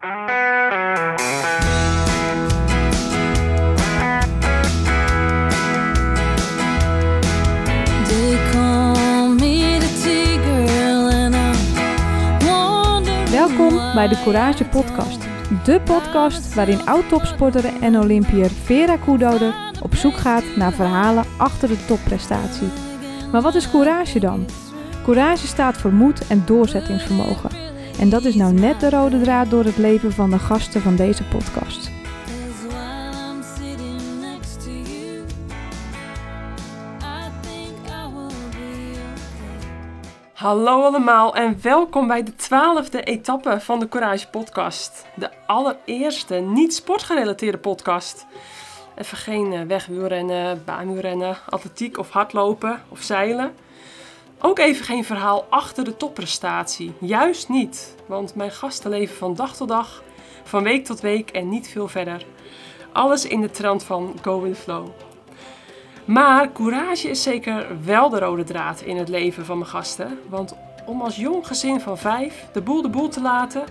Welkom bij de Courage Podcast. De podcast waarin oud-topsporter en Olympiër Vera Koedoder op zoek gaat naar verhalen achter de topprestatie. Maar wat is courage dan? Courage staat voor moed en doorzettingsvermogen. En dat is nou net de rode draad door het leven van de gasten van deze podcast. Hallo allemaal en welkom bij de twaalfde etappe van de Courage podcast. De allereerste niet sportgerelateerde podcast. Even geen eh, wegwielrennen, baanwielrennen, atletiek of hardlopen of zeilen. Ook even geen verhaal achter de topprestatie. Juist niet, want mijn gasten leven van dag tot dag, van week tot week en niet veel verder. Alles in de trant van go with flow. Maar courage is zeker wel de rode draad in het leven van mijn gasten. Want om als jong gezin van vijf de boel de boel te laten,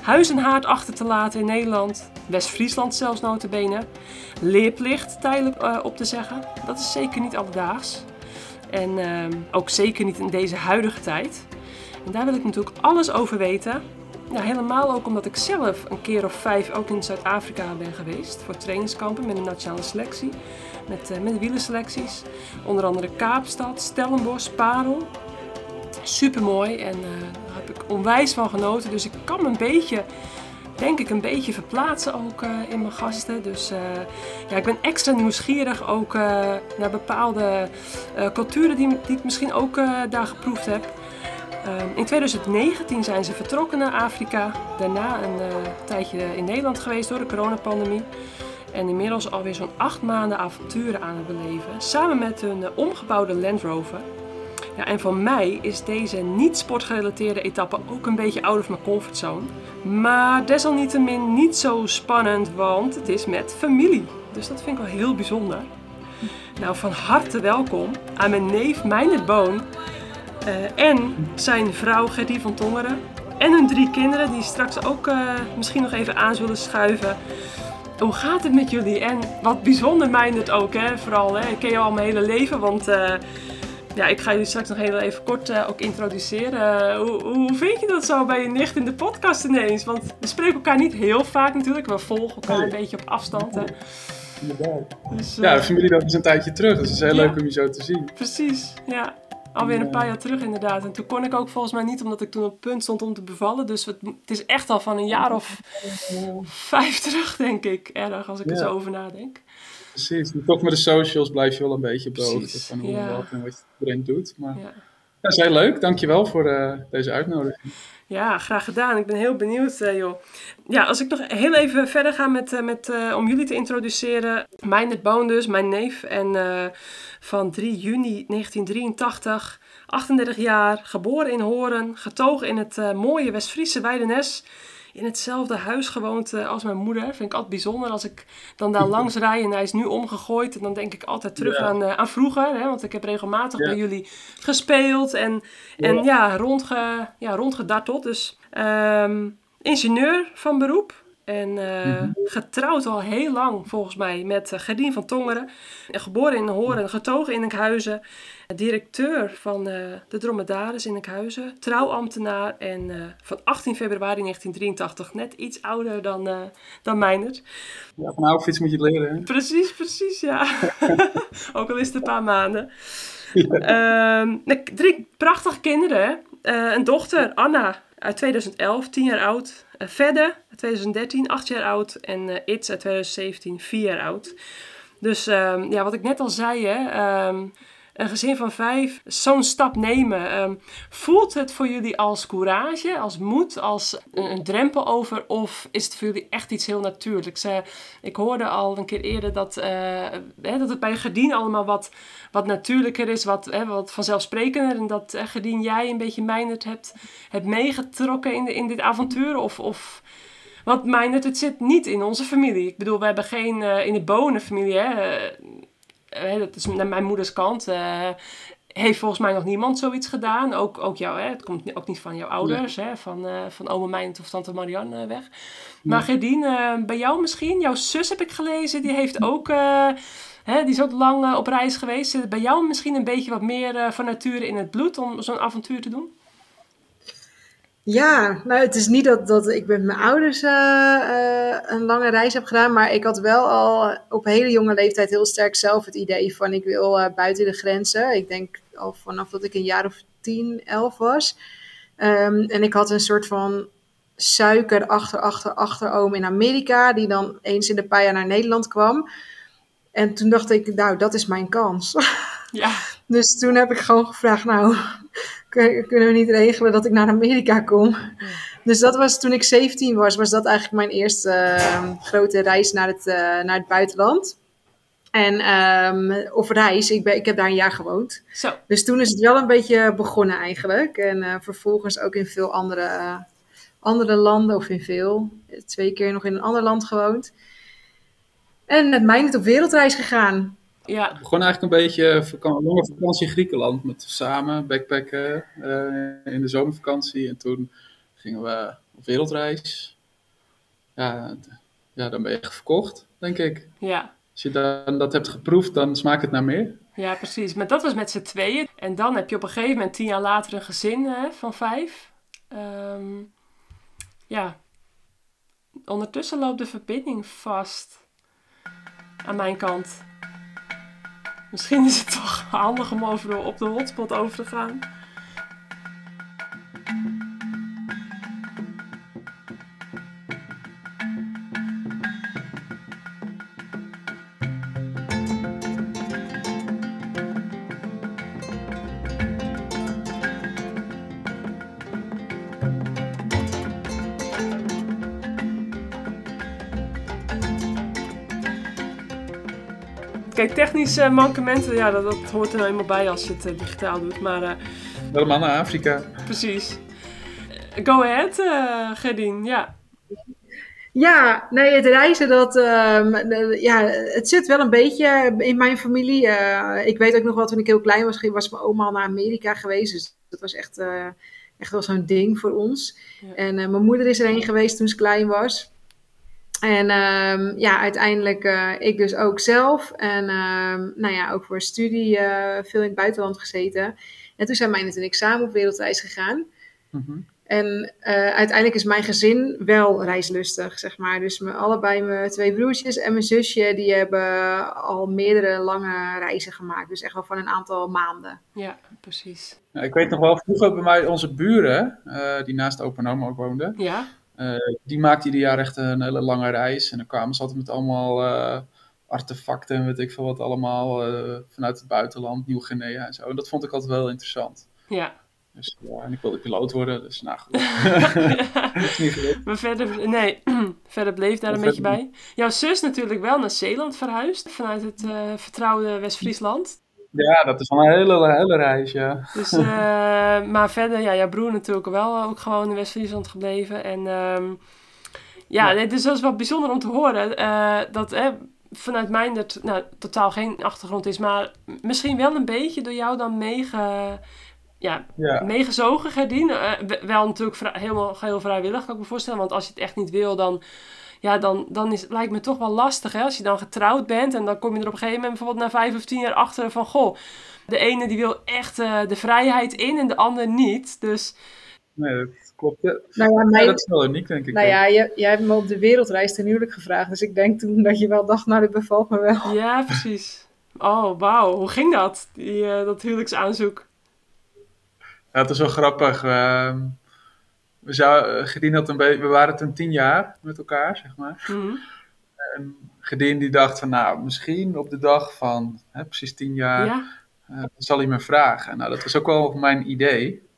huis en haard achter te laten in Nederland, West-Friesland zelfs notabene, leerplicht tijdelijk eh, op te zeggen, dat is zeker niet alledaags. En ehm, ook zeker niet in deze huidige tijd. En daar wil ik natuurlijk alles over weten. Ja, helemaal ook omdat ik zelf een keer of vijf ook in Zuid-Afrika ben geweest voor trainingskampen met een nationale selectie met, eh, met wielerselecties. Onder andere Kaapstad, Stellenbosch, Parel. Super mooi en eh, daar heb ik onwijs van genoten. Dus ik kan een beetje, denk ik, een beetje verplaatsen ook eh, in mijn gasten. Dus eh, ja, ik ben extra nieuwsgierig ook eh, naar bepaalde culturen die, die ik misschien ook daar geproefd heb. Ehm, in 2019 zijn ze vertrokken naar Afrika. Daarna een tijdje in Nederland geweest door de coronapandemie. En inmiddels alweer zo'n acht maanden avonturen aan het beleven. Samen met hun omgebouwde Land Rover. En voor mij is deze niet sportgerelateerde etappe ook een beetje out of mijn comfortzone. Maar desalniettemin niet zo spannend, want het is met familie. Dus dat vind ik wel heel bijzonder. Nou, van harte welkom aan mijn neef Meijnert Boon. eh, en zijn vrouw Gertie van Tongeren. En hun drie kinderen die straks ook eh, misschien nog even aan zullen schuiven. Hoe gaat het met jullie? En wat bijzonder Meijnert ook, hè? vooral. Hè? Ik ken jou al mijn hele leven, want eh, ja, ik ga jullie straks nog heel even kort eh, ook introduceren. hoe, hoe vind je dat zo bij je nicht in de podcast ineens? Want we spreken elkaar niet heel vaak natuurlijk, we volgen elkaar een beetje op afstand. Hè? Inderdaad. Dus, eh, Ja, de familie dat is een tijdje terug, dus het is heel Ja. leuk om je zo te zien. Precies, ja. Alweer een paar jaar terug inderdaad. En toen kon ik ook volgens mij niet, omdat ik toen op het punt stond om te bevallen. Dus het, het is echt al van een jaar of vijf terug, denk ik. Erg, als ik er Ja. zo over nadenk. Precies. En toch met de socials blijf je wel een beetje op de hoogte Precies, van hoe en wat en wat iedereen doet. Maar Ja. ja, dat is heel leuk. Dankjewel voor eh, deze uitnodiging. Ja, graag gedaan. Ik ben heel benieuwd, eh, joh. Ja, als ik nog heel even verder ga met, eh, met, eh, om jullie te introduceren. Meijnert Boon dus, mijn neef. En eh, van 3 juni 1983, 38 jaar, geboren in Horen, getogen in het eh, mooie West-Friese Weidenes. In hetzelfde huis gewoond eh, als mijn moeder. Vind ik altijd bijzonder als ik dan daar langs rijd en hij is nu omgegooid. En dan denk ik altijd terug Ja. aan, eh, aan vroeger. Hè, want ik heb regelmatig Ja. bij jullie gespeeld. En en Ja. ja, rondge, ja rondgedarteld. Dus ehm, ingenieur van beroep. En eh, Mhm. getrouwd al heel lang volgens mij met uh, Gerdien van Tongeren. En geboren in Horen, getogen in Enkhuizen. Directeur van eh, de Dromedaris in Enkhuizen. Trouwambtenaar en eh, van 18 februari 1983 net iets ouder dan, eh dan Meijnerd. Ja, van oude fiets moet je het leren. Hè? Precies, precies, ja. Ook al is het een paar maanden. Ehm, nee, drie prachtige kinderen. een dochter, Anna, uit 2011, 10 jaar oud. Uh, Verder, uit 2013, 8 jaar oud. En eh Itz uit 2017, 4 jaar oud. Dus ehm, ja, wat ik net al zei, hè, ehm, een gezin van vijf, zo'n stap nemen. ehm, voelt het voor jullie als courage, als moed, als een, drempel over? Of is het voor jullie echt iets heel natuurlijks? Eh, ik hoorde al een keer eerder dat, eh, hè, dat het bij Gerdien allemaal wat, wat natuurlijker is, wat, hè, wat vanzelfsprekender. En dat Gerdien, jij een beetje Meijnerd hebt, hebt meegetrokken in, in dit avontuur? Of... of want Meijnerd, het zit niet in onze familie. Ik bedoel, we hebben geen, in de bonenfamilie, hè, eh, dat is naar mijn moeders kant. eh, heeft volgens mij nog niemand zoiets gedaan. Ook, ook jou, hè? het komt ook niet van jouw ouders, hè? Van, uh, van oma Meijnt of tante Marianne weg. Maar Gerdien, uh, bij jou misschien, jouw zus heb ik gelezen, die heeft ook, uh, hè, die is ook lang op reis geweest. Zit bij jou misschien een beetje wat meer van nature in het bloed om zo'n avontuur te doen? Ja, nou het is niet dat, dat ik met mijn ouders uh, uh, een lange reis heb gedaan, maar ik had wel al op hele jonge leeftijd heel sterk zelf het idee van ik wil uh, buiten de grenzen. Ik denk al vanaf dat ik een jaar of tien, elf was. Um, en ik had een soort van suiker achter, achter, achteroom in Amerika, die dan eens in de paar jaar naar Nederland kwam. En toen dacht ik, nou, dat is mijn kans. Ja. dus toen heb ik gewoon gevraagd, nou, kunnen we niet regelen dat ik naar Amerika kom? Dus dat was toen ik 17 was, was dat eigenlijk mijn eerste uh, grote reis naar het, uh, naar het buitenland. En, um, of reis, ik, ben, ik heb daar een jaar gewoond. Zo. Dus toen is het wel een beetje begonnen eigenlijk. En uh, vervolgens ook in veel andere, andere landen, of in veel, twee keer nog in een ander land gewoond. En met mij niet op wereldreis gegaan. Ja. Het begon eigenlijk een beetje een lange vakantie in Griekenland. Met samen backpacken uh, in de zomervakantie. En toen gingen we op wereldreis. Ja, ja, dan ben je echt verkocht, denk ik. Ja. Als je dan dat hebt geproefd, dan smaakt het naar meer. Ja, precies. Maar dat was met z'n tweeën. En dan heb je op een gegeven moment, tien jaar later, een gezin hè, van vijf. Um, ja. Ondertussen loopt de verbinding vast. Aan mijn kant. Misschien is het toch handig om over op de hotspot over te gaan. Kijk, technische mankementen, ja, dat, dat hoort er nou eenmaal bij als je het uh, digitaal doet. Maar, uh, Helemaal naar Afrika. Precies. Go ahead, uh, Gerdien, ja. Ja, nee, het reizen, dat, uh, ja, het zit wel een beetje in mijn familie. Uh, ik weet ook nog wel, toen ik heel klein was, was mijn oma al naar Amerika geweest. Dus dat was echt, uh, echt wel zo'n ding voor ons. Ja. En mijn moeder is erheen geweest toen ze klein was. En um, ja, uiteindelijk uh, ik dus ook zelf. En um, nou ja, ook voor studie uh, veel in het buitenland gezeten. En toen zijn mijn en ik samen op wereldreis gegaan. Mm -hmm. En uh, uiteindelijk is mijn gezin wel reislustig, zeg maar. Dus mijn, allebei mijn twee broertjes en mijn zusje, die hebben al meerdere lange reizen gemaakt. Dus echt wel van een aantal maanden. Ja, precies. Ja, ik weet nog wel, vroeger bij mij onze buren, die naast opa en oma ook woonden. Ja. Uh, die maakte ieder jaar echt een hele lange reis. En dan kwamen ze altijd met allemaal uh, artefacten en weet ik veel wat allemaal uh, vanuit het buitenland, Nieuw-Guinea en zo. En dat vond ik altijd wel interessant. Ja. Dus ja, en ik wilde piloot worden, dus nou goed. maar verder, nee, verder bleef daar een beetje bij. Jouw zus natuurlijk wel naar Zeeland verhuisd, vanuit het vertrouwde West-Friesland. Ja, dat is wel een hele, hele reis, ja. Dus, uh, maar verder, ja, jouw broer natuurlijk wel ook gewoon in West-Friesland gebleven. En um, ja, ja. dus dat is wel bijzonder om te horen. Uh, dat eh, vanuit mijn, dat nou, totaal geen achtergrond is, maar misschien wel een beetje door jou dan meege, ja, ja. meegezogen, Gerdien. Uh, wel natuurlijk vrij, helemaal heel vrijwillig, kan ik me voorstellen. Want als je het echt niet wil, dan ja, dan, dan is, lijkt me toch wel lastig. Hè? Als je dan getrouwd bent en dan kom je er op een gegeven moment bijvoorbeeld na vijf of tien jaar achter van... Goh, de ene die wil echt uh, de vrijheid in en de ander niet. Dus... Nee, dat klopt. Ja. Nou ja, dat is wel uniek, denk ik. Nou ja, jij, jij hebt me op de wereldreis ten huwelijk gevraagd. Dus ik denk toen dat je wel dacht, nou, dit bevalt me wel. Ja, precies. Oh, wauw. Hoe ging dat, die, uh, dat huwelijksaanzoek? Ja, het is wel grappig. Uh, we, zou, Gedien had een beetje, we waren toen tien jaar met elkaar, zeg maar. Mm -hmm. En Gedien die dacht van, nou, misschien op de dag van hè, precies tien jaar ja. uh, zal hij me vragen. Nou, dat was ook wel mijn idee.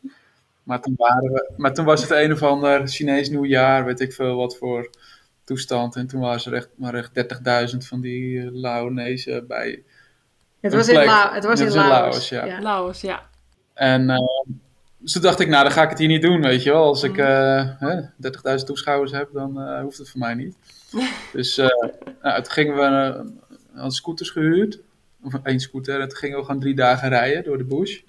Maar toen, waren we, maar toen was het een of ander Chinees nieuwjaar, weet ik veel wat voor toestand. En toen waren er echt maar echt 30.000 van die uh, Laonezen bij. Het was, in, La het was in, in Laos. Laos. ja. ja. Laos, ja. En uh, dus toen dacht ik, nou, dan ga ik het hier niet doen, weet je wel. Als ik uh, 30.000 toeschouwers heb, dan uh, hoeft het voor mij niet. dus uh, nou, toen gingen we, hadden scooters gehuurd. of één scooter. En toen gingen we gewoon drie dagen rijden door de bush.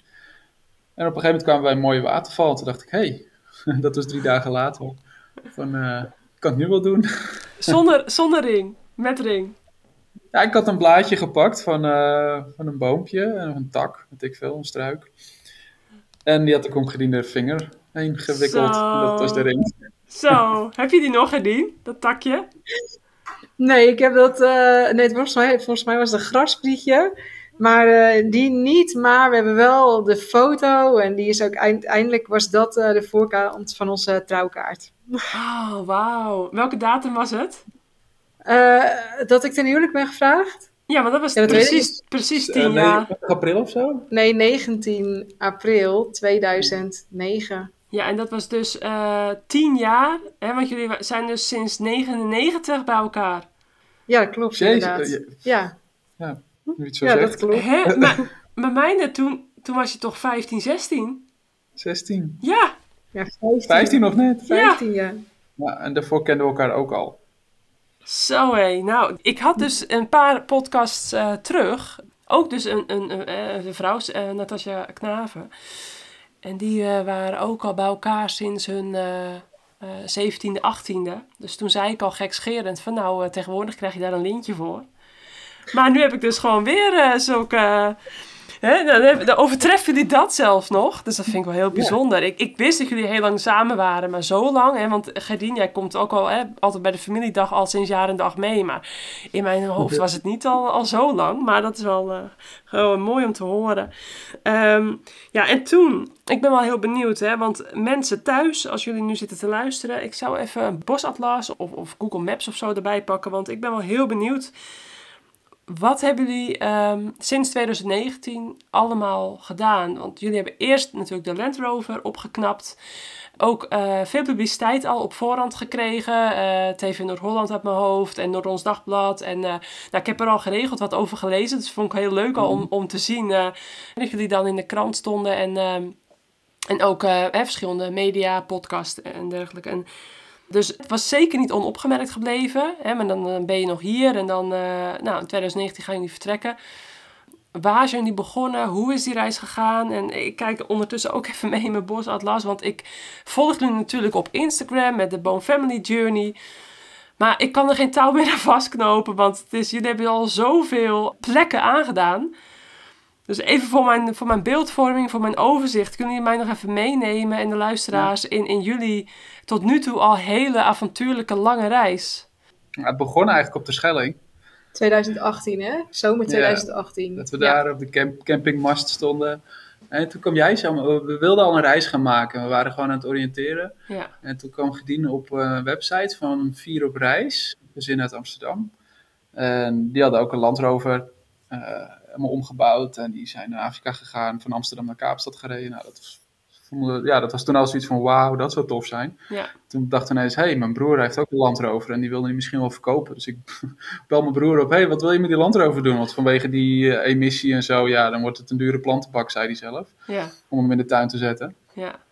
En op een gegeven moment kwamen we bij een mooie waterval. Toen dacht ik, hé, hey, dat was drie dagen later. Van, eh, ik kan het nu wel doen. Zonder, zonder ring, met ring. Ja, ik had een blaadje gepakt van, eh, van een boompje, en een tak, weet ik veel, een struik. En die had ik om gediende vinger heen gewikkeld. Zo. Dat was de ring. Zo, heb je die nog gedien, dat takje? Nee, ik heb dat. eh, nee, volgens mij, volgens mij was het een grasprietje. Maar eh, die niet. Maar we hebben wel de foto. En die is ook eind- eindelijk was dat eh, de voorkant van onze trouwkaart. Oh, wauw. Welke datum was het? Eh, dat ik ten huwelijk ben gevraagd? Ja, maar dat was Ja, precies, precies Eh, tien nee, jaar. april of zo? Nee, 19 april 2009. Ja, en dat was dus eh tien jaar. Hè, want jullie zijn dus sinds 99 bij elkaar. Ja, dat klopt Jezus, inderdaad. eh, Ja, je het zo ja dat klopt. Hè? maar, maar mijne, toen, toen was je toch 15, 16? 16. Ja, Ja, 15. 15 nog net. 15, ja. Ja, en daarvoor kenden we elkaar ook al. Zo hé, nou, ik had dus een paar podcasts eh, terug. Ook dus een, een, een, eh, vrouw, eh, Natasja Knaven. En die waren ook al bij elkaar sinds hun eh, eh 17e, 18e. Dus toen zei ik al gekscherend van nou, tegenwoordig krijg je daar een lintje voor. Maar nu heb ik dus gewoon weer zulke... Hè, dan, dan overtreffen jullie dat zelfs nog. Dus dat vind ik wel heel bijzonder. Ik, ik wist dat jullie heel lang samen waren, maar zo lang. Hè, want Gerdien, jij komt ook al hè, altijd bij de familiedag al sinds jaar en dag mee. Maar in mijn hoofd was het niet al, al zo lang. Maar dat is wel eh, gewoon mooi om te horen. Ehm, ja, en toen, ik ben wel heel benieuwd, hè, want mensen thuis, als jullie nu zitten te luisteren, ik zou even een bosatlas of, of Google Maps of zo erbij pakken, want ik ben wel heel benieuwd. Wat hebben jullie ehm, sinds 2019 allemaal gedaan? Want jullie hebben eerst natuurlijk de Land Rover opgeknapt. Ook eh, veel publiciteit al op voorhand gekregen. eh, TV Noord-Holland uit mijn hoofd en Noord-Ons Dagblad. En eh, nou, ik heb er al geregeld wat over gelezen. Dus vond ik heel leuk al om, om te zien dat jullie dan in de krant stonden. En, ehm, en ook eh, hè, verschillende media, podcast en dergelijke. En dus het was zeker niet onopgemerkt gebleven. Hè, maar dan eh, ben je nog hier en dan, eh, nou, in 2019 gaan jullie vertrekken. Waar zijn jullie begonnen? Hoe is die reis gegaan? En ik kijk ondertussen ook even mee in mijn bosatlas. Want ik volg jullie natuurlijk op Instagram met de Bone Family Journey. Maar ik kan er geen touw meer aan vastknopen. Want het is, jullie hebben al zoveel plekken aangedaan. Dus even voor mijn, voor mijn beeldvorming, voor mijn overzicht. Kunnen jullie mij nog even meenemen en de luisteraars in, in jullie tot nu toe al hele avontuurlijke lange reis? Ja, Het begon eigenlijk op de Schelling. 2018, hè? Zomer 2018. Dat we Ja. daar op de camp campingmast stonden. En toen kwam jij zo, we- we wilden al een reis gaan maken. We waren gewoon aan het oriënteren. Ja, En toen kwam Gedien op een website van Vier op Reis, een gezin uit Amsterdam. En die hadden ook een Land Rover, eh, helemaal omgebouwd. En die zijn naar Afrika gegaan, van Amsterdam naar Kaapstad gereden. Nou, dat, was, ja, dat was toen al zoiets van, wauw, dat zou tof zijn. ja, Toen dacht ik ineens, hé, hey, mijn broer heeft ook een Land Rover en die wilde die misschien wel verkopen. Dus ik bel mijn broer op, hé, hey, wat wil je met die Land Rover doen? Want vanwege die eh, emissie en zo, ja, dan wordt het een dure plantenbak, zei hij zelf. ja, Om hem in de tuin te zetten. ja.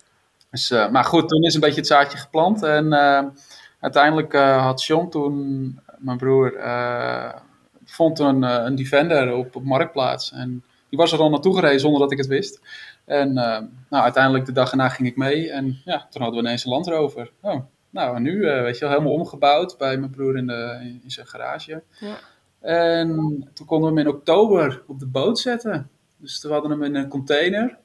Dus, eh, maar goed, toen is een beetje het zaadje geplant. En eh, uiteindelijk had John toen, mijn broer, eh, vond een, eh, een Defender op, op Marktplaats. En die was er al naartoe gereden zonder dat ik het wist. En eh, nou, uiteindelijk de dag erna ging ik mee. En ja, toen hadden we ineens een Land Rover. Oh, nou, en nu, eh, weet je wel, helemaal omgebouwd bij mijn broer in, de, in, in zijn garage. Ja. En toen konden we hem in oktober op de boot zetten. Dus we hadden hem in een container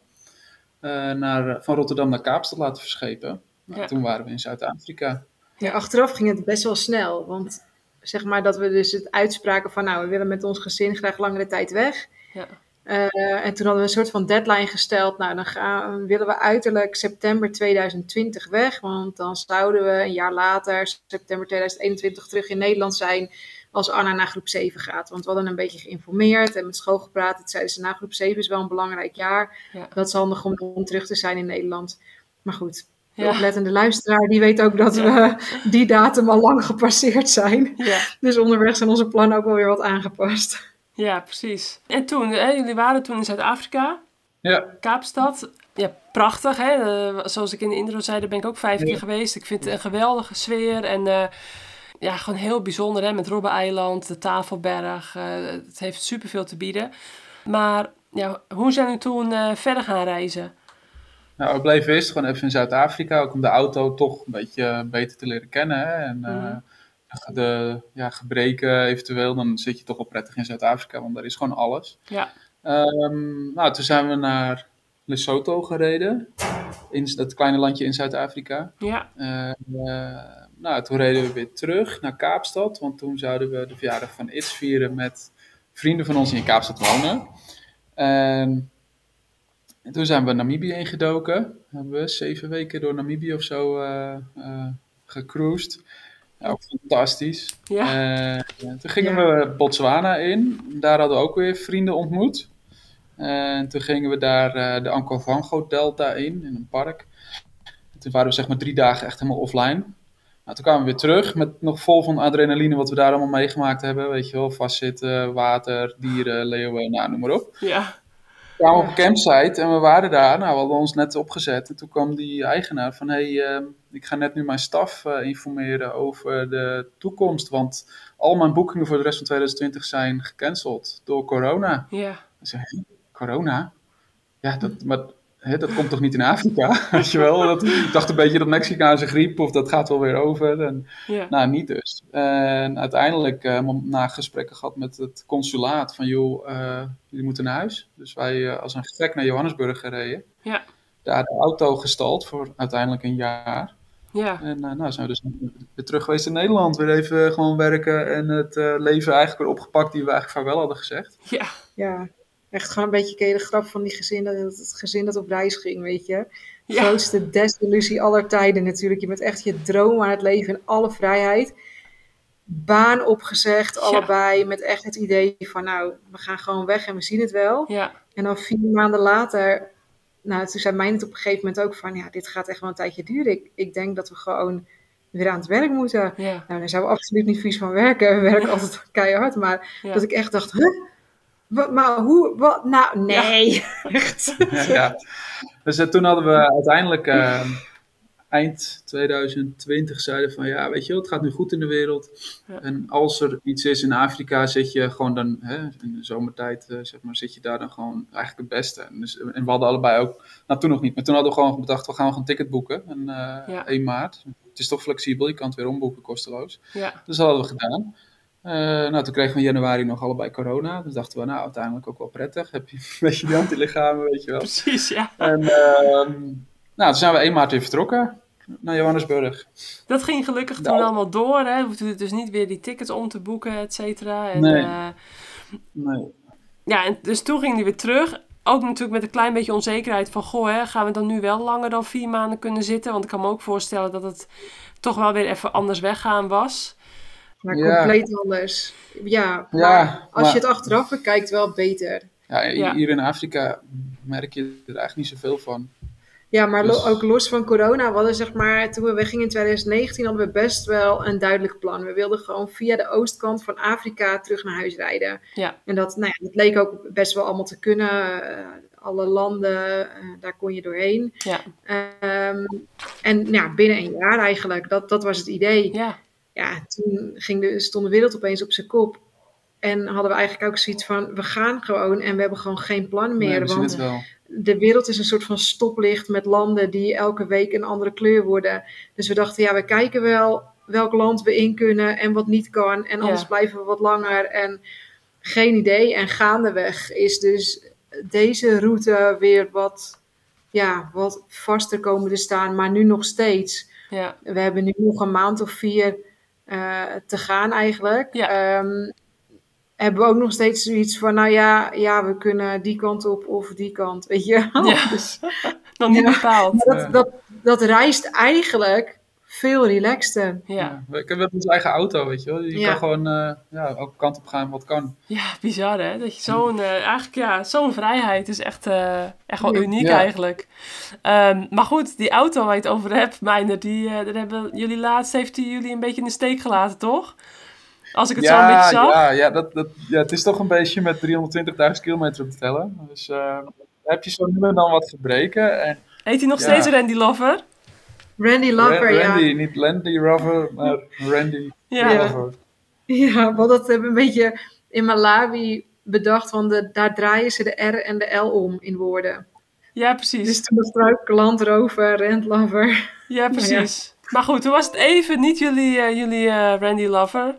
naar, van Rotterdam naar Kaapstad laten verschepen. Nou, Ja. Toen waren we in Zuid-Afrika. Ja, achteraf ging het best wel snel. Want zeg maar dat we dus het uitspraken van... nou, we willen met ons gezin graag langere tijd weg. Ja. Eh, en toen hadden we een soort van deadline gesteld. Nou, dan gaan, willen we uiterlijk september 2020 weg. Want dan zouden we een jaar later, september 2021, terug in Nederland zijn... als Anna naar groep 7 gaat. Want we hadden een beetje geïnformeerd en met school gepraat. Het zeiden ze, nou, groep 7 is wel een belangrijk jaar. Ja. Dat is handig om, om terug te zijn in Nederland. Maar goed, de Ja. oplettende luisteraar, die weet ook dat we die datum al lang gepasseerd zijn. Ja, Dus onderweg zijn onze plannen ook wel weer wat aangepast. ja, precies. En toen, hè, jullie waren toen in Zuid-Afrika, Ja, Kaapstad. Ja, prachtig, hè? Eh, zoals ik in de intro zei, daar ben ik ook vijf keer geweest. Ik vind het een geweldige sfeer en... eh, ja, gewoon heel bijzonder hè, met Robben-eiland, de Tafelberg. eh, het heeft superveel te bieden. Maar ja, hoe zijn u toen eh, verder gaan reizen? Nou, we bleven eerst gewoon even in Zuid-Afrika, ook om de auto toch een beetje beter te leren kennen. Hè? En eh, Mhm. de ja, gebreken eventueel, dan zit je toch wel prettig in Zuid-Afrika, want daar is gewoon alles. Ja, Ehm, nou, toen zijn we naar Lesotho gereden, in dat kleine landje in Zuid-Afrika. ja, Eh, eh, nou, toen reden we weer terug naar Kaapstad, want toen zouden we de verjaardag van Its vieren met vrienden van ons die in Kaapstad wonen. En, en toen zijn we Namibië ingedoken. Hebben we zeven weken door Namibië of zo eh, gecruised. Ja, ook fantastisch. ja, Eh, toen gingen Ja. we Botswana in. Daar hadden we ook weer vrienden ontmoet. En toen gingen we daar de Ankovango Delta in, in een park. En toen waren we zeg maar drie dagen echt helemaal offline. Nou, toen kwamen we weer terug met nog vol van adrenaline wat we daar allemaal meegemaakt hebben. Weet je wel, vastzitten, water, dieren, leeuwen, nou, noem maar op. ja, kwamen op een campsite en we waren daar. Nou, we hadden ons net opgezet. En toen kwam die eigenaar van... Hé, hey, eh, ik ga net nu mijn staf eh, informeren over de toekomst. Want al mijn boekingen voor de rest van 2020 zijn gecanceld door corona. ja, Ik zei, "Hé, corona? Ja, dat, maar, hè, dat komt toch niet in Afrika? Weet je wel? Dat, ik dacht een beetje dat Mexicaanse griep of dat gaat wel weer over. En, ja, nou, niet dus. En uiteindelijk, eh, na gesprekken gehad met het consulaat, van joh, eh, jullie moeten naar huis. Dus wij eh, als een gek naar Johannesburg gereden. Ja. Daar de auto gestald voor uiteindelijk een jaar. ja, En eh, nou zijn we dus weer terug geweest in Nederland. Weer even gewoon werken en het eh, leven eigenlijk weer opgepakt die we eigenlijk vaarwel hadden gezegd. ja, Ja, echt gewoon een beetje ken de grap van die gezin, dat het gezin dat op reis ging, weet je. Ja. Grootste desillusie aller tijden natuurlijk. Je bent echt je droom aan het leven in alle vrijheid. Baan opgezegd, allebei, met echt het idee van nou, we gaan gewoon weg en we zien het wel. ja, En dan vier maanden later, nou, toen zei mij het op een gegeven moment ook van ja, dit gaat echt wel een tijdje duren. Ik, ik denk dat we gewoon weer aan het werk moeten. ja, Nou, daar zijn we absoluut niet vies van werken. We werken altijd keihard, maar dat ik echt dacht, huh? Wat, maar hoe, wat, nou, nee, echt. Ja. Dus eh, toen hadden we uiteindelijk eh, eind 2020 zeiden van ja, weet je wel, het gaat nu goed in de wereld. Ja. En als er iets is in Afrika, zit je gewoon dan, hè, in de zomertijd, eh, zeg maar, zit je daar dan gewoon eigenlijk het beste. En, dus, en we hadden allebei ook, nou toen nog niet, maar toen hadden we gewoon bedacht, we gaan gewoon een ticket boeken. En, eh, Ja. 1 maart. Het is toch flexibel, je kan het weer omboeken kosteloos. ja, Dus dat hadden we gedaan. Eh, nou, toen kregen we in januari nog allebei corona. Dus dachten we, nou, uiteindelijk ook wel prettig. Heb je een beetje die antilichamen, weet je wel. precies, ja. En ehm, nou, toen zijn we 1 maart weer vertrokken naar Johannesburg. Dat ging gelukkig toen Nou. allemaal door, hè. We hoefden dus niet weer die tickets om te boeken, et cetera. En, Nee. eh, Nee. Ja, en dus toen ging hij weer terug. Ook natuurlijk met een klein beetje onzekerheid van... Goh, hè, gaan we dan nu wel langer dan vier maanden kunnen zitten? Want ik kan me ook voorstellen dat het toch wel weer even anders weggaan was. Maar Ja. compleet anders. Ja, Ja, maar als maar- je het achteraf bekijkt, wel beter. Ja, Ja. hier in Afrika merk je er eigenlijk niet zoveel van. Ja, maar lo- Dus- ook los van corona, we hadden zeg maar, toen we weggingen in 2019, hadden we best wel een duidelijk plan. We wilden gewoon via de oostkant van Afrika terug naar huis rijden. Ja. En dat, nou ja, dat leek ook best wel allemaal te kunnen. Eh, alle landen, eh, daar kon je doorheen. Ja, Ehm, en ja, binnen een jaar eigenlijk, dat, dat was het idee. ja, Ja, toen ging de, stond de wereld opeens op zijn kop. En hadden we eigenlijk ook zoiets van, we gaan gewoon en we hebben gewoon geen plan meer. Nee, we zien want het wel. de wereld is een soort van stoplicht met landen die elke week een andere kleur worden. Dus we dachten, ja, we kijken wel welk land we in kunnen en wat niet kan. En anders Ja. blijven we wat langer. En geen idee. En gaandeweg is dus deze route weer wat, ja, wat vaster komen te staan. Maar nu nog steeds. ja, We hebben nu nog een maand of vier te gaan eigenlijk. Ja. Ehm, hebben we ook nog steeds zoiets van, nou ja, ja, we kunnen die kant op of die kant, weet je wel. Ja. Dus, nog niet Ja. bepaald. maar dat, Ja. dat, dat reist eigenlijk veel relaxter. Ja, We hebben onze eigen auto, weet je wel. Je Ja. kan gewoon eh, ja, elke kant op gaan wat kan. ja bizar hè. Dat je zo'n, eh, eigenlijk ja, zo'n vrijheid is echt, eh, echt wel uniek Ja. eigenlijk. Ehm, maar goed, die auto waar je het over hebt, Meijner, die, eh, daar hebben jullie laatst, heeft die jullie een beetje in de steek gelaten, toch? Als ik het zo een beetje zag. ja, ja, dat, dat, ja, het is toch een beetje met 320.000 kilometer op te tellen. Dus eh, heb je zo nu en dan wat gebreken. En Heet hij nog Ja. steeds Randy Lover? Randy Lover, Ra- ja. Randy, niet Landy Rover, maar Randy Ja. Ja. Rover. Ja, want dat hebben we een beetje in Malawi bedacht, want de, daar draaien ze de R en de L om in woorden. Ja, Dus precies. toen was het ook landrover, rentlover. Ja, precies. Maar goed, toen was het even niet jullie, eh, jullie eh, Randy Lover.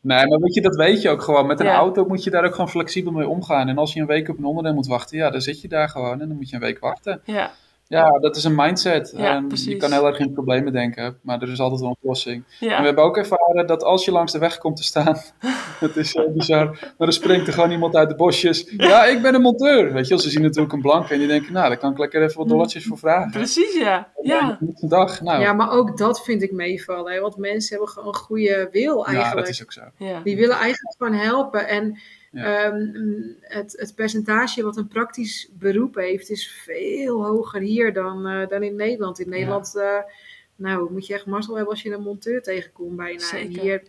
Nee, maar weet je, dat weet je ook gewoon. Met een Ja. auto moet je daar ook gewoon flexibel mee omgaan. En als je een week op een onderdeel moet wachten, ja, dan zit je daar gewoon en dan moet je een week wachten. Ja, Ja, dat is een mindset. Ja, je kan heel erg in problemen denken, maar er is altijd wel een oplossing. En we ja. hebben ook ervaren dat als je langs de weg komt te staan, het is zo bizar, maar dan springt er gewoon iemand uit de bosjes. Ja, ik ben een monteur. Weet je, wel, ze zien natuurlijk een blank en die denken, nou, daar kan ik lekker even wat dollartjes voor vragen. Precies, ja. Ja, Een dag, nou, Ja, ja, maar ook dat vind ik meevallen. Hè? Want mensen hebben gewoon een goede wil eigenlijk. dat is ook zo. ja. Die willen eigenlijk gewoon helpen. En Ja. ehm, het, het percentage wat een praktisch beroep heeft, is veel hoger hier dan, eh, dan in Nederland. In Nederland eh, nou, moet je echt mazzel hebben als je een monteur tegenkomt bijna. En hier,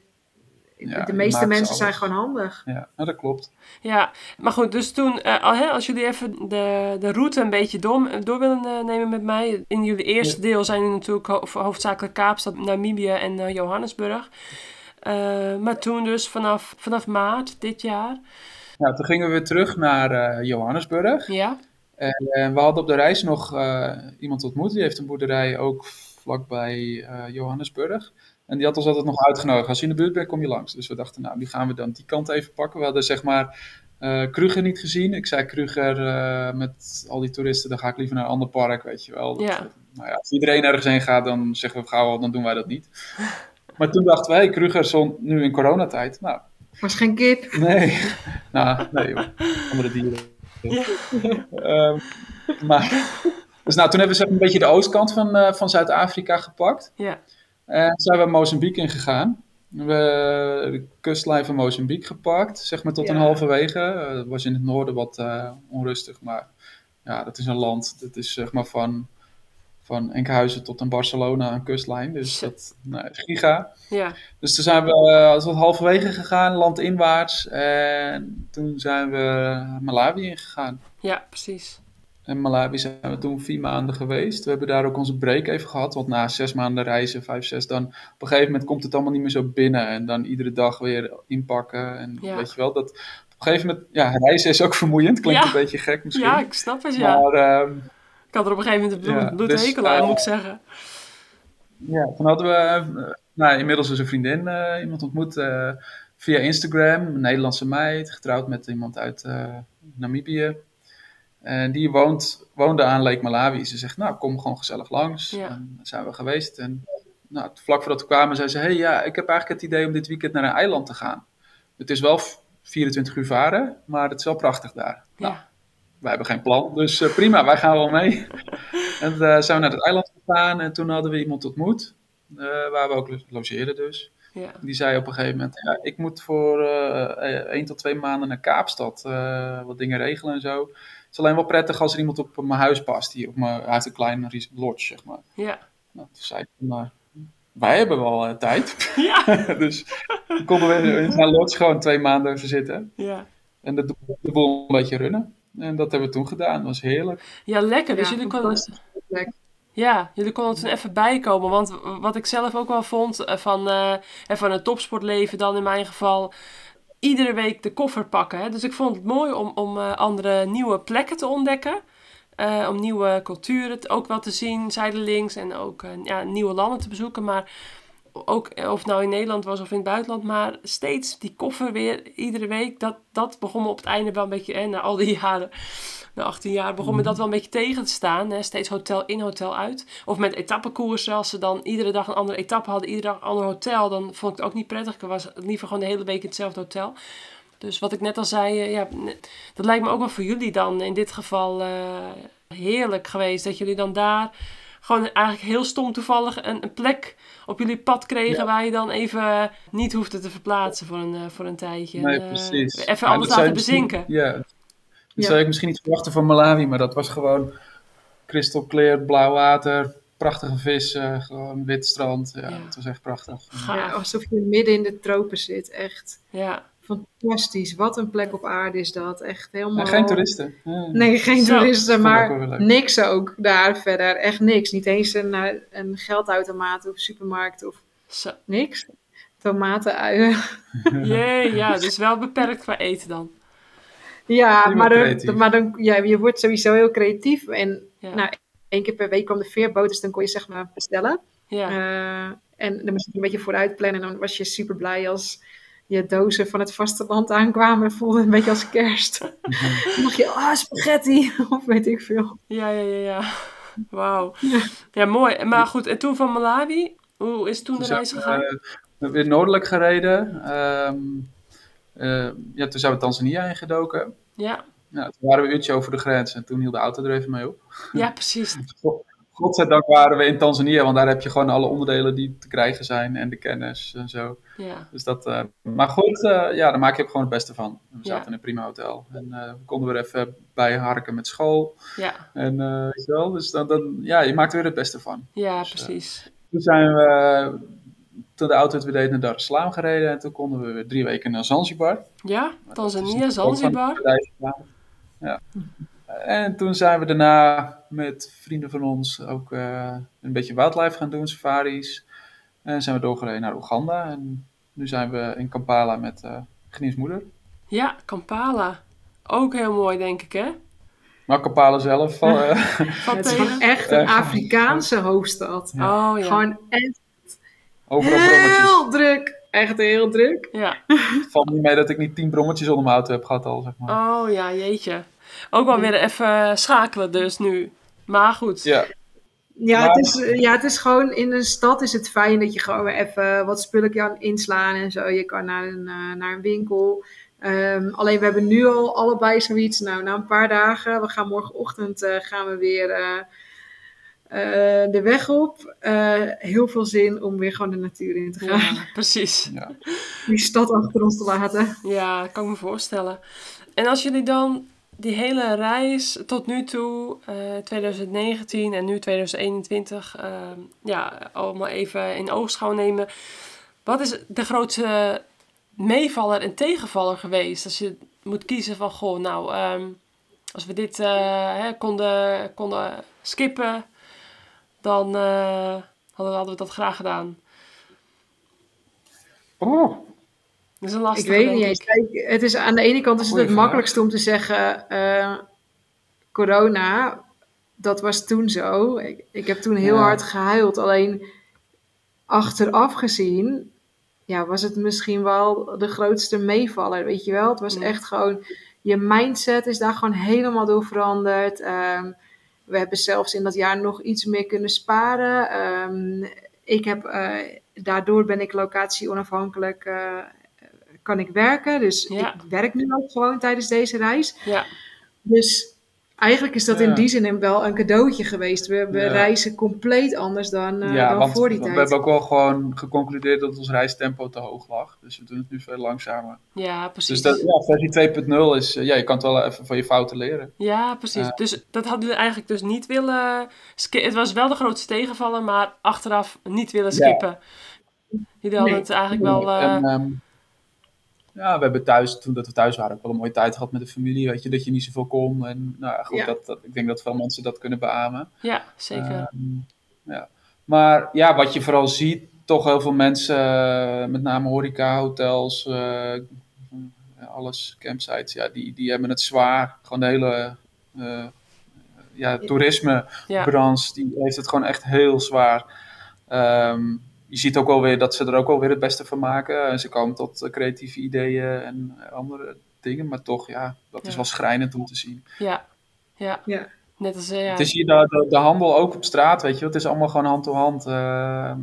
Ja, de meeste mensen zijn gewoon handig. Ja, nou, dat klopt. Ja, maar goed, dus toen, eh, al- hè, als jullie even de, de route een beetje door, door willen nemen met mij. In jullie eerste deel zijn jullie natuurlijk ho- hoofdzakelijk Kaapstad, Namibië en eh, Johannesburg. Eh, maar toen dus vanaf, vanaf maart dit jaar, Nou, toen gingen we weer terug naar eh, Johannesburg. ja, En eh, we hadden op de reis nog iemand ontmoet. Die heeft een boerderij ook vlakbij Johannesburg. En die had ons altijd nog uitgenodigd. Als je in de buurt bent, kom je langs. Dus we dachten, nou, die gaan we dan die kant even pakken. We hadden zeg maar Kruger niet gezien. Ik zei Kruger met al die toeristen, dan ga ik liever naar een ander park, weet je wel. Dat, Ja. nou ja, als iedereen ergens heen gaat, dan zeggen we gauw al, dan doen wij dat niet. Maar toen dachten wij, Kruger stond nu in coronatijd. Nou, Was geen kip. Nee, nou, nee joh. Andere dieren. Ehm, maar, dus nou, toen hebben we zeg, een beetje de oostkant van, eh, van Zuid-Afrika gepakt. ja, En zijn we Mozambique ingegaan. We hebben de kustlijn van Mozambique gepakt, zeg maar tot een halverwege. Eh, Het was in het noorden wat eh, onrustig, maar ja, dat is een land. Dat is zeg maar van, van Enkhuizen tot aan Barcelona een kustlijn. Dus dat nou, is giga. ja, Dus toen zijn we uh, wat halverwege gegaan, landinwaarts. En toen zijn we Malawi ingegaan. ja, precies. En Malawi zijn we toen vier maanden geweest. We hebben daar ook onze break even gehad. Want na zes maanden reizen, vijf, zes, dan op een gegeven moment komt het allemaal niet meer zo binnen. En dan iedere dag weer inpakken. En Ja. weet je wel, dat op een gegeven moment, ja, reizen is ook vermoeiend. Klinkt Ja. een beetje gek misschien. Ja, ik snap het, ja. Maar ehm, Ik had er op een gegeven moment een bloed, dus, aan, eh, moet ik zeggen. Ja, toen hadden we eh, nou, inmiddels een vriendin, eh, iemand ontmoet via Instagram, een Nederlandse meid, getrouwd met iemand uit Namibië. En die woont, woonde aan Lake Malawi. Ze zegt, nou kom gewoon gezellig langs. Ja. En daar zijn we geweest. En nou, vlak voordat we kwamen zei ze, hey, ja, ik heb eigenlijk het idee om dit weekend naar een eiland te gaan. Het is wel 24 uur varen, maar het is wel prachtig daar. Nou, Ja, wij hebben geen plan, dus eh, prima, wij gaan wel mee. en eh, zijn we naar het eiland gegaan en toen hadden we iemand ontmoet, eh, waar we ook lo- logeerden dus. ja, Die zei op een gegeven moment, ja, ik moet voor eh één tot twee maanden naar Kaapstad wat dingen regelen en zo. Het is alleen wel prettig als er iemand op mijn huis past, die op mijn, hij heeft een klein lodge, zeg maar. ja. Nou, toen zei ik, maar wij hebben wel tijd. Ja, dus konden we in zijn lodge gewoon twee maanden even zitten ja. en de, de boel een beetje runnen. En dat hebben we toen gedaan, dat was heerlijk. Ja, lekker. Dus Ja, jullie konden, ja, jullie konden er toen even bijkomen. Want wat ik zelf ook wel vond eh, van, eh, en van het topsportleven dan in mijn geval... Iedere week de koffer pakken. Hè? Dus ik vond het mooi om, om eh, andere nieuwe plekken te ontdekken. Eh, om nieuwe culturen ook wel te zien, zijdelings. En ook eh, ja, nieuwe landen te bezoeken. Maar ook eh, of het nou in Nederland was of in het buitenland. Maar steeds die koffer weer iedere week. Dat, dat begon me op het einde wel een beetje, en na al die jaren, na 18 jaar, begon me dat wel een beetje tegen te staan. Hè? Steeds hotel in, hotel uit. Of met etappekoersen, als ze dan iedere dag een andere etappe hadden, iedere dag een ander hotel. Dan vond ik het ook niet prettig. Ik was liever gewoon de hele week in hetzelfde hotel. Dus wat ik net al zei, eh, ja, dat lijkt me ook wel voor jullie dan in dit geval eh, heerlijk geweest. Dat jullie dan daar gewoon eigenlijk heel stom toevallig een, een plek op jullie pad kregen waar je dan even niet hoefde te verplaatsen voor een, eh, voor een tijdje. Nee, En, eh, precies. Even Ja, je laten bezinken. Ja, dat Ja. zou ik misschien niet verwachten van Malawi, maar dat was gewoon kristalclear, blauw water, prachtige vissen, gewoon wit strand. Ja, Ja. het was echt prachtig. Gaaf. Ja, alsof je midden in de tropen zit, echt. Ja, fantastisch. Wat een plek op aarde is dat. Echt helemaal... En geen toeristen. Ja. Nee, geen Zo. toeristen, maar niks ook daar verder. Echt niks. Niet eens een, eh, een geldautomaat of supermarkt of Zo. niks. Tomaten, uien. Jee, ja, dus wel beperkt qua eten dan. Ja, maar, dan, maar dan, ja, je wordt sowieso heel creatief. En Ja. nou, één keer per week kwam de veerboot, dus dan kon je zeg maar bestellen. Ja. Eh, en dan moest je een beetje vooruit plannen. En dan was je super blij als je dozen van het vasteland aankwamen. Voelde een beetje als kerst. dan dacht je, ah, spaghetti. Of weet ik veel. Ja, ja, ja, ja. Wauw. Ja, mooi. Maar goed, en toen van Malawi, hoe is toen de reis gegaan? we, eh, we hebben weer noordelijk gereden. Ehm, eh, ja, toen zijn we Tanzania ingedoken. Ja, Ja, toen waren we een uurtje over de grens en toen hield de auto er even mee op. ja, precies. God- Godzijdank waren we in Tanzania, want daar heb je gewoon alle onderdelen die te krijgen zijn en de kennis en zo. Ja, Dus dat, eh, maar goed, eh, ja, daar maak je ook gewoon het beste van. We Ja. zaten in een prima hotel en eh, we konden weer even bij harken met school. ja, En, weet je wel, dus dan, dan, ja, je maakt er weer het beste van. ja, Dus, precies. Toen zijn we, toen de auto het weer deed, naar Dar es Salaam gereden. En toen konden we weer drie weken naar Zanzibar. Ja, Tanzania, Zanzibar. Ja. En toen zijn we daarna met vrienden van ons ook eh, een beetje wildlife gaan doen, safaris. En zijn we doorgereden naar Oeganda. En nu zijn we in Kampala met eh Genies moeder. Ja, Kampala. Ook heel mooi, denk ik, hè? Maar Kampala zelf, eh, Van het is gewoon echt een. Afrikaanse hoofdstad. Oh, ja. Gewoon echt overal brommetjes. heel druk. Echt heel druk. Ja. Het valt niet mee dat ik niet tien brommetjes onder mijn auto heb gehad al, zeg maar. Oh, ja, jeetje. Ook wel weer even schakelen dus nu. Maar goed. Ja, Ja, Maar- het is, eh, ja, het is gewoon in een stad is het fijn dat je gewoon weer even wat spullen kan inslaan en zo. Je kan naar een, eh, naar een winkel. Ehm, alleen we hebben nu al allebei zoiets. Nou, na een paar dagen, we gaan morgenochtend eh, gaan we weer eh, eh, de weg op. Eh, heel veel zin om weer gewoon de natuur in te gaan. Ja, precies. ja. Die stad achter ons te laten. Ja, kan ik me voorstellen. En als jullie dan die hele reis tot nu toe, eh 2019 en nu 2021, eh, ja, allemaal even in oogschouw nemen. Wat is de grootste meevaller en tegenvaller geweest? Als je moet kiezen van, goh, nou, ehm, als we dit eh, hè, konden, konden skippen, dan eh, hadden, hadden we dat graag gedaan. Oh, Dat is een lastige, ik weet niet eens. Kijk, het is, aan de ene kant is het Goeie het vraag. makkelijkste om te zeggen, eh, corona, dat was toen zo. Ik, ik heb toen heel Ja. hard gehuild. Alleen achteraf gezien, ja, was het misschien wel de grootste meevaller, weet je wel. Het was Ja. echt gewoon, je mindset is daar gewoon helemaal door veranderd. Ehm, we hebben zelfs in dat jaar nog iets meer kunnen sparen. Ehm, ik heb, eh, daardoor ben ik locatie onafhankelijk, eh, kan ik werken. Dus Ja. ik werk nu ook gewoon tijdens deze reis. Ja, Dus eigenlijk is dat Ja. in die zin wel een cadeautje geweest. We, we Ja. reizen compleet anders dan, eh, ja, dan want voor die we tijd. hebben ook wel gewoon geconcludeerd dat ons reistempo te hoog lag. Dus we doen het nu veel langzamer. ja precies. Dus dat, ja, versie 2.0 is, eh, ja, je kan het wel even van je fouten leren. Ja, precies. Dus dat hadden we eigenlijk dus niet willen... Het was wel de grootste tegenvaller, maar achteraf niet willen Ja. skippen. Jullie hadden Nee. het eigenlijk wel... eh, En, ehm, ja, we hebben thuis, toen dat we thuis waren, ook wel een mooie tijd gehad met de familie. Weet je, dat je niet zoveel kon. En nou ja, goed, Ja. dat, dat, ik denk dat veel mensen dat kunnen beamen. ja, zeker. Ehm, ja. Maar ja, wat je vooral ziet, toch heel veel mensen, eh, met name horeca, hotels, eh, alles, campsites, ja, die, die hebben het zwaar. Gewoon de hele eh ja, toerismebranche, ja. die heeft het gewoon echt heel zwaar. Ehm, je ziet ook wel weer dat ze er ook wel weer het beste van maken. En ze komen tot eh, creatieve ideeën en eh, andere dingen. Maar toch, ja, dat is wel schrijnend om te zien. ja, ja. Ja. Net als... eh, ja. Het is hier de, de, de handel ook op straat, weet je wel. Het is allemaal gewoon hand to hand. Ehm,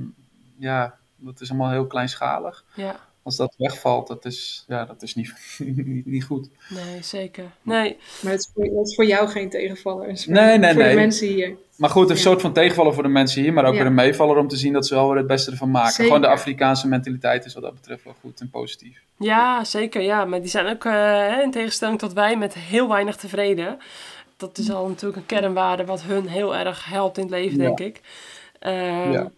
ja, dat is allemaal heel kleinschalig. ja. Als dat wegvalt, dat is, ja, dat is niet, niet, niet goed. Nee, zeker. Nee, Maar het is, voor, is voor jou geen tegenvaller. Het is voor, Nee, nee, voor nee. de mensen hier. Maar goed, een Ja. soort van tegenvaller voor de mensen hier, maar ook Ja. weer een meevaller om te zien dat ze wel weer het beste ervan maken. Zeker. Gewoon de Afrikaanse mentaliteit is wat dat betreft wel goed en positief. ja, zeker. Ja, maar die zijn ook eh, hè, in tegenstelling tot wij met heel weinig tevreden. Dat is al natuurlijk een kernwaarde wat hun heel erg helpt in het leven, denk ik. Ehm, Ja.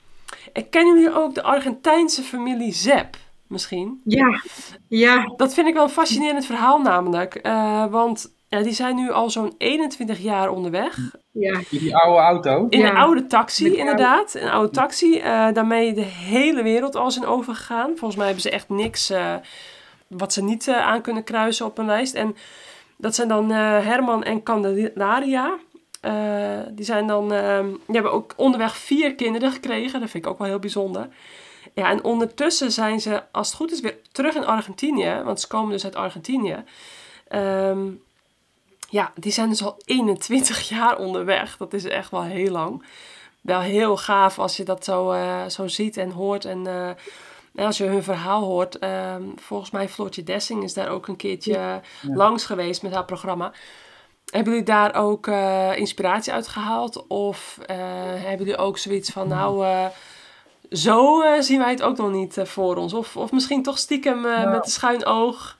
En kennen jullie ook de Argentijnse familie Zepp? misschien. Ja, ja, Dat vind ik wel een fascinerend verhaal namelijk. Eh, want ja, die zijn nu al zo'n 21 jaar onderweg. ja. Die, die oude auto. In Ja. een oude taxi, die inderdaad. Een oude taxi. eh, daarmee de hele wereld al zijn overgegaan. Volgens mij hebben ze echt niks eh, wat ze niet eh, aan kunnen kruisen op een lijst. En dat zijn dan eh, Herman en Candelaria. Eh, die zijn dan, ehm, die hebben ook onderweg vier kinderen gekregen. Dat vind ik ook wel heel bijzonder. Ja, en ondertussen zijn ze, als het goed is, weer terug in Argentinië. Want ze komen dus uit Argentinië. Ehm, ja, die zijn dus al 21 jaar onderweg. Dat is echt wel heel lang. Wel heel gaaf als je dat zo, eh, zo ziet en hoort. En eh, en als je hun verhaal hoort. ehm, volgens mij Floortje Dessing is daar ook een keertje langs geweest met haar programma. Hebben jullie daar ook eh, inspiratie uit gehaald? Of hebben jullie ook zoiets van, nou, zo zien wij het ook nog niet voor ons? Of, of misschien toch stiekem Nou. met een schuin oog?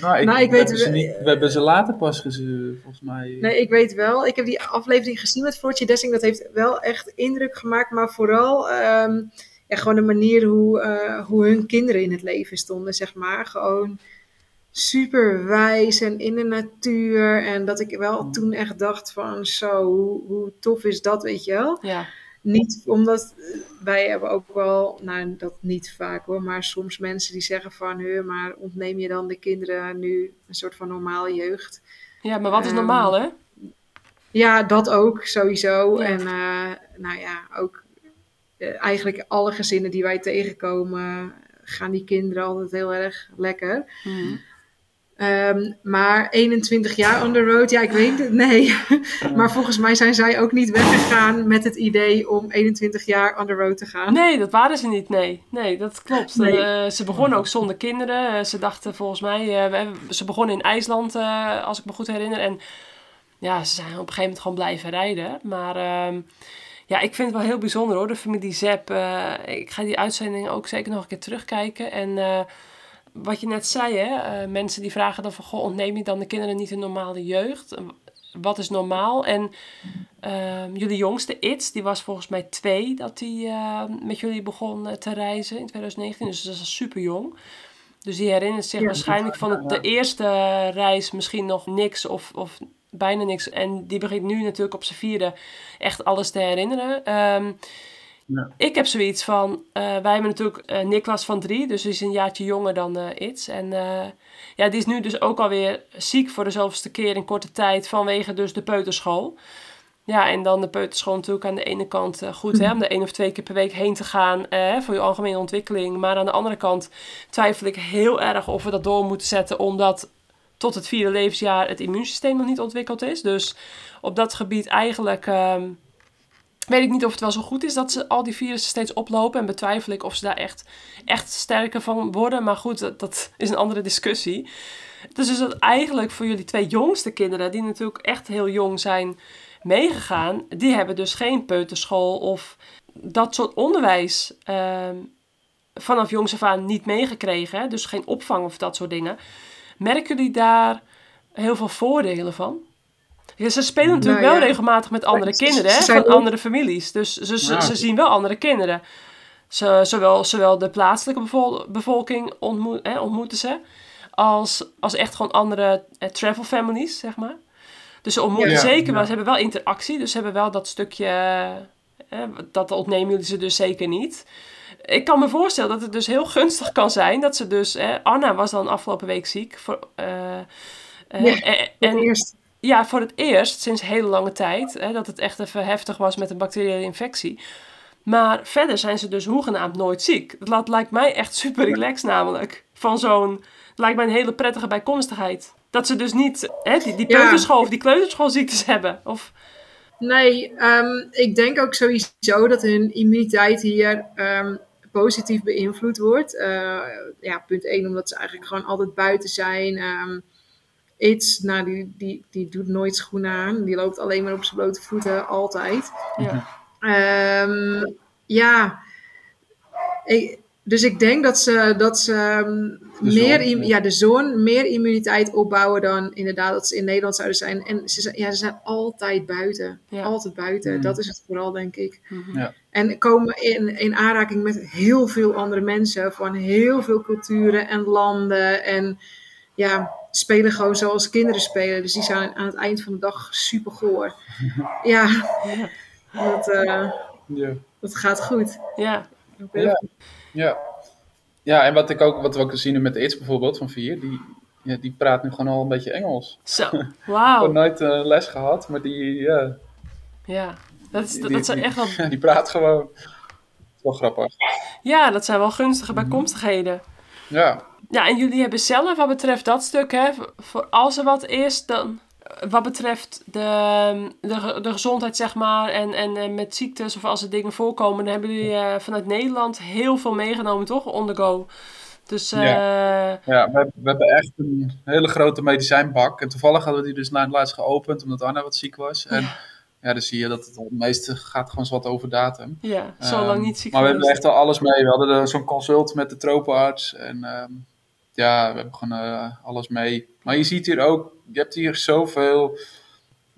Nou, ik, Nou, ik we, weet- hebben ze niet, we hebben ze later pas gezien, volgens mij. Nee, ik weet wel. Ik heb die aflevering gezien met Floortje Dessing. Dat heeft wel echt indruk gemaakt. Maar vooral ehm, ja, gewoon de manier hoe, eh, hoe hun kinderen in het leven stonden, zeg maar. Gewoon super wijs en in de natuur. En dat ik wel toen echt dacht van zo, hoe, hoe tof is dat, weet je wel? Ja, Niet omdat wij hebben ook wel, nou dat niet vaak hoor, maar soms mensen die zeggen van, "Huh, maar ontneem je dan de kinderen nu een soort van normale jeugd? ja maar wat is Ehm, normaal, hè? Ja, dat ook sowieso. Ja. En eh, nou ja, ook eh, eigenlijk alle gezinnen die wij tegenkomen, gaan die kinderen altijd heel erg lekker. Mhm. Ehm, maar 21 jaar on the road, ja, ik weet het, nee. maar volgens mij zijn zij ook niet weggegaan met het idee om 21 jaar on the road te gaan. Nee, dat waren ze niet. Nee, nee dat klopt. Nee. Eh, ze begonnen ook zonder kinderen. Eh, ze dachten volgens mij, eh, we hebben- ze begonnen in IJsland, eh, als ik me goed herinner. En ja, ze zijn op een gegeven moment gewoon blijven rijden. Maar ehm, ja, ik vind het wel heel bijzonder hoor, de familie Zepp. Eh, ik ga die uitzending ook zeker nog een keer terugkijken. En eh, wat je net zei, hè, eh, mensen die vragen dan van, goh, ontneem je dan de kinderen niet een normale jeugd? Wat is normaal? En Ehm, jullie jongste, Itz, die was volgens mij twee dat hij ehm, met jullie begon eh, te reizen in 2019. Dus dat is super jong. Dus die herinnert zich Ja. waarschijnlijk van het, de eerste reis misschien nog niks of, of bijna niks. En die begint nu natuurlijk op zijn vierde echt alles te herinneren. Ehm, Ik heb zoiets van, eh, wij hebben natuurlijk eh Niklas van drie, dus die is een jaartje jonger dan Itz. En ja, die is nu dus ook alweer ziek voor de zoveelste keer in korte tijd vanwege dus de peuterschool. Ja, en dan de peuterschool natuurlijk aan de ene kant goed hè, om er één of twee keer per week heen te gaan voor je algemene ontwikkeling. Maar aan de andere kant twijfel ik heel erg of we dat door moeten zetten, omdat tot het vierde levensjaar het immuunsysteem nog niet ontwikkeld is. Dus op dat gebied eigenlijk ehm, weet ik niet of het wel zo goed is dat ze al die virussen steeds oplopen. En betwijfel ik of ze daar echt, echt sterker van worden. Maar goed, dat, dat is een andere discussie. Dus is dat eigenlijk voor jullie twee jongste kinderen, die natuurlijk echt heel jong zijn meegegaan, die hebben dus geen peuterschool of dat soort onderwijs ehm, vanaf jongs af aan niet meegekregen. Dus geen opvang of dat soort dingen. Merken jullie daar heel veel voordelen van? Ja, ze spelen natuurlijk Nou ja. wel regelmatig met andere kinderen, hè, van ook- andere families. Dus ze, ze, Ja. ze zien wel andere kinderen. Ze, zowel, zowel de plaatselijke bevol- bevolking ontmoet, hè, ontmoeten ze, als, als echt gewoon andere eh, travel families, zeg maar. Dus ze ontmoeten Ja. zeker, Ja. maar ze hebben wel interactie. Dus ze hebben wel dat stukje, eh, dat ontnemen jullie ze dus zeker niet. Ik kan me voorstellen dat het dus heel gunstig kan zijn dat ze dus... eh, Anna was dan afgelopen week ziek. Voor, eh, eh, Ja, en, En, en eerst, ja, voor het eerst sinds hele lange tijd. Hè, dat het echt even heftig was met een bacteriële infectie. Maar verder zijn ze dus hoegenaamd nooit ziek. Dat lijkt mij echt super relaxed namelijk. Van zo'n, lijkt mij een hele prettige bijkomstigheid. Dat ze dus niet hè, die, die Ja. peuterschool of die kleuterschoolziektes hebben. Of, nee, ehm, ik denk ook sowieso dat hun immuniteit hier ehm, positief beïnvloed wordt. Eh, ja, punt 1, omdat ze eigenlijk gewoon altijd buiten zijn. Ehm Iets, nou, die, die, die doet nooit schoenen aan. Die loopt alleen maar op zijn blote voeten, altijd. ja. Ehm, ja, ik- dus ik denk dat ze, dat ze ehm, De meer, zon, ja. ja, de zon meer immuniteit opbouwen dan inderdaad dat ze in Nederland zouden zijn. En ze zijn, ja, ze zijn altijd buiten. Ja. Altijd buiten. Mm. Dat is het vooral, denk ik. Mhm. Ja. En komen in, in aanraking met heel veel andere mensen van heel veel culturen en landen. En ja, spelen gewoon zoals kinderen spelen. Dus die zijn aan het eind van de dag super goor. Ja, Ja. dat, eh, Ja. dat gaat goed. Ja. Ja. Ja. ja, en wat ik ook, wat we ook zien met Iets bijvoorbeeld van vier, die, ja, die praat nu gewoon al een beetje Engels. Zo. Ik heb Wauw. nooit eh, les gehad, maar die, ja, Ja. Dat, is, die, dat zijn die- echt wel... ja, die praat gewoon. Dat is wel grappig. Ja, dat zijn wel gunstige Mhm. bijkomstigheden. Ja, Ja, en jullie hebben zelf wat betreft dat stuk, hè, voor als er wat is, dan eh, wat betreft de, de, de gezondheid, zeg maar, en, en eh, met ziektes of als er dingen voorkomen, dan hebben jullie eh, vanuit Nederland heel veel meegenomen, toch? On the go. Dus eh, ja we, we hebben echt een hele grote medicijnbak. En toevallig hadden we die dus na het laatst geopend, omdat Anna wat ziek was. En ja, dan zie je dat het, het meeste gaat gewoon wat over datum. ja, zo lang Ehm, niet ziek Maar we hebben echt al alles mee. We hadden zo'n consult met de tropenarts. En ehm, ja, we hebben gewoon eh, alles mee. Maar je ziet hier ook, je hebt hier zoveel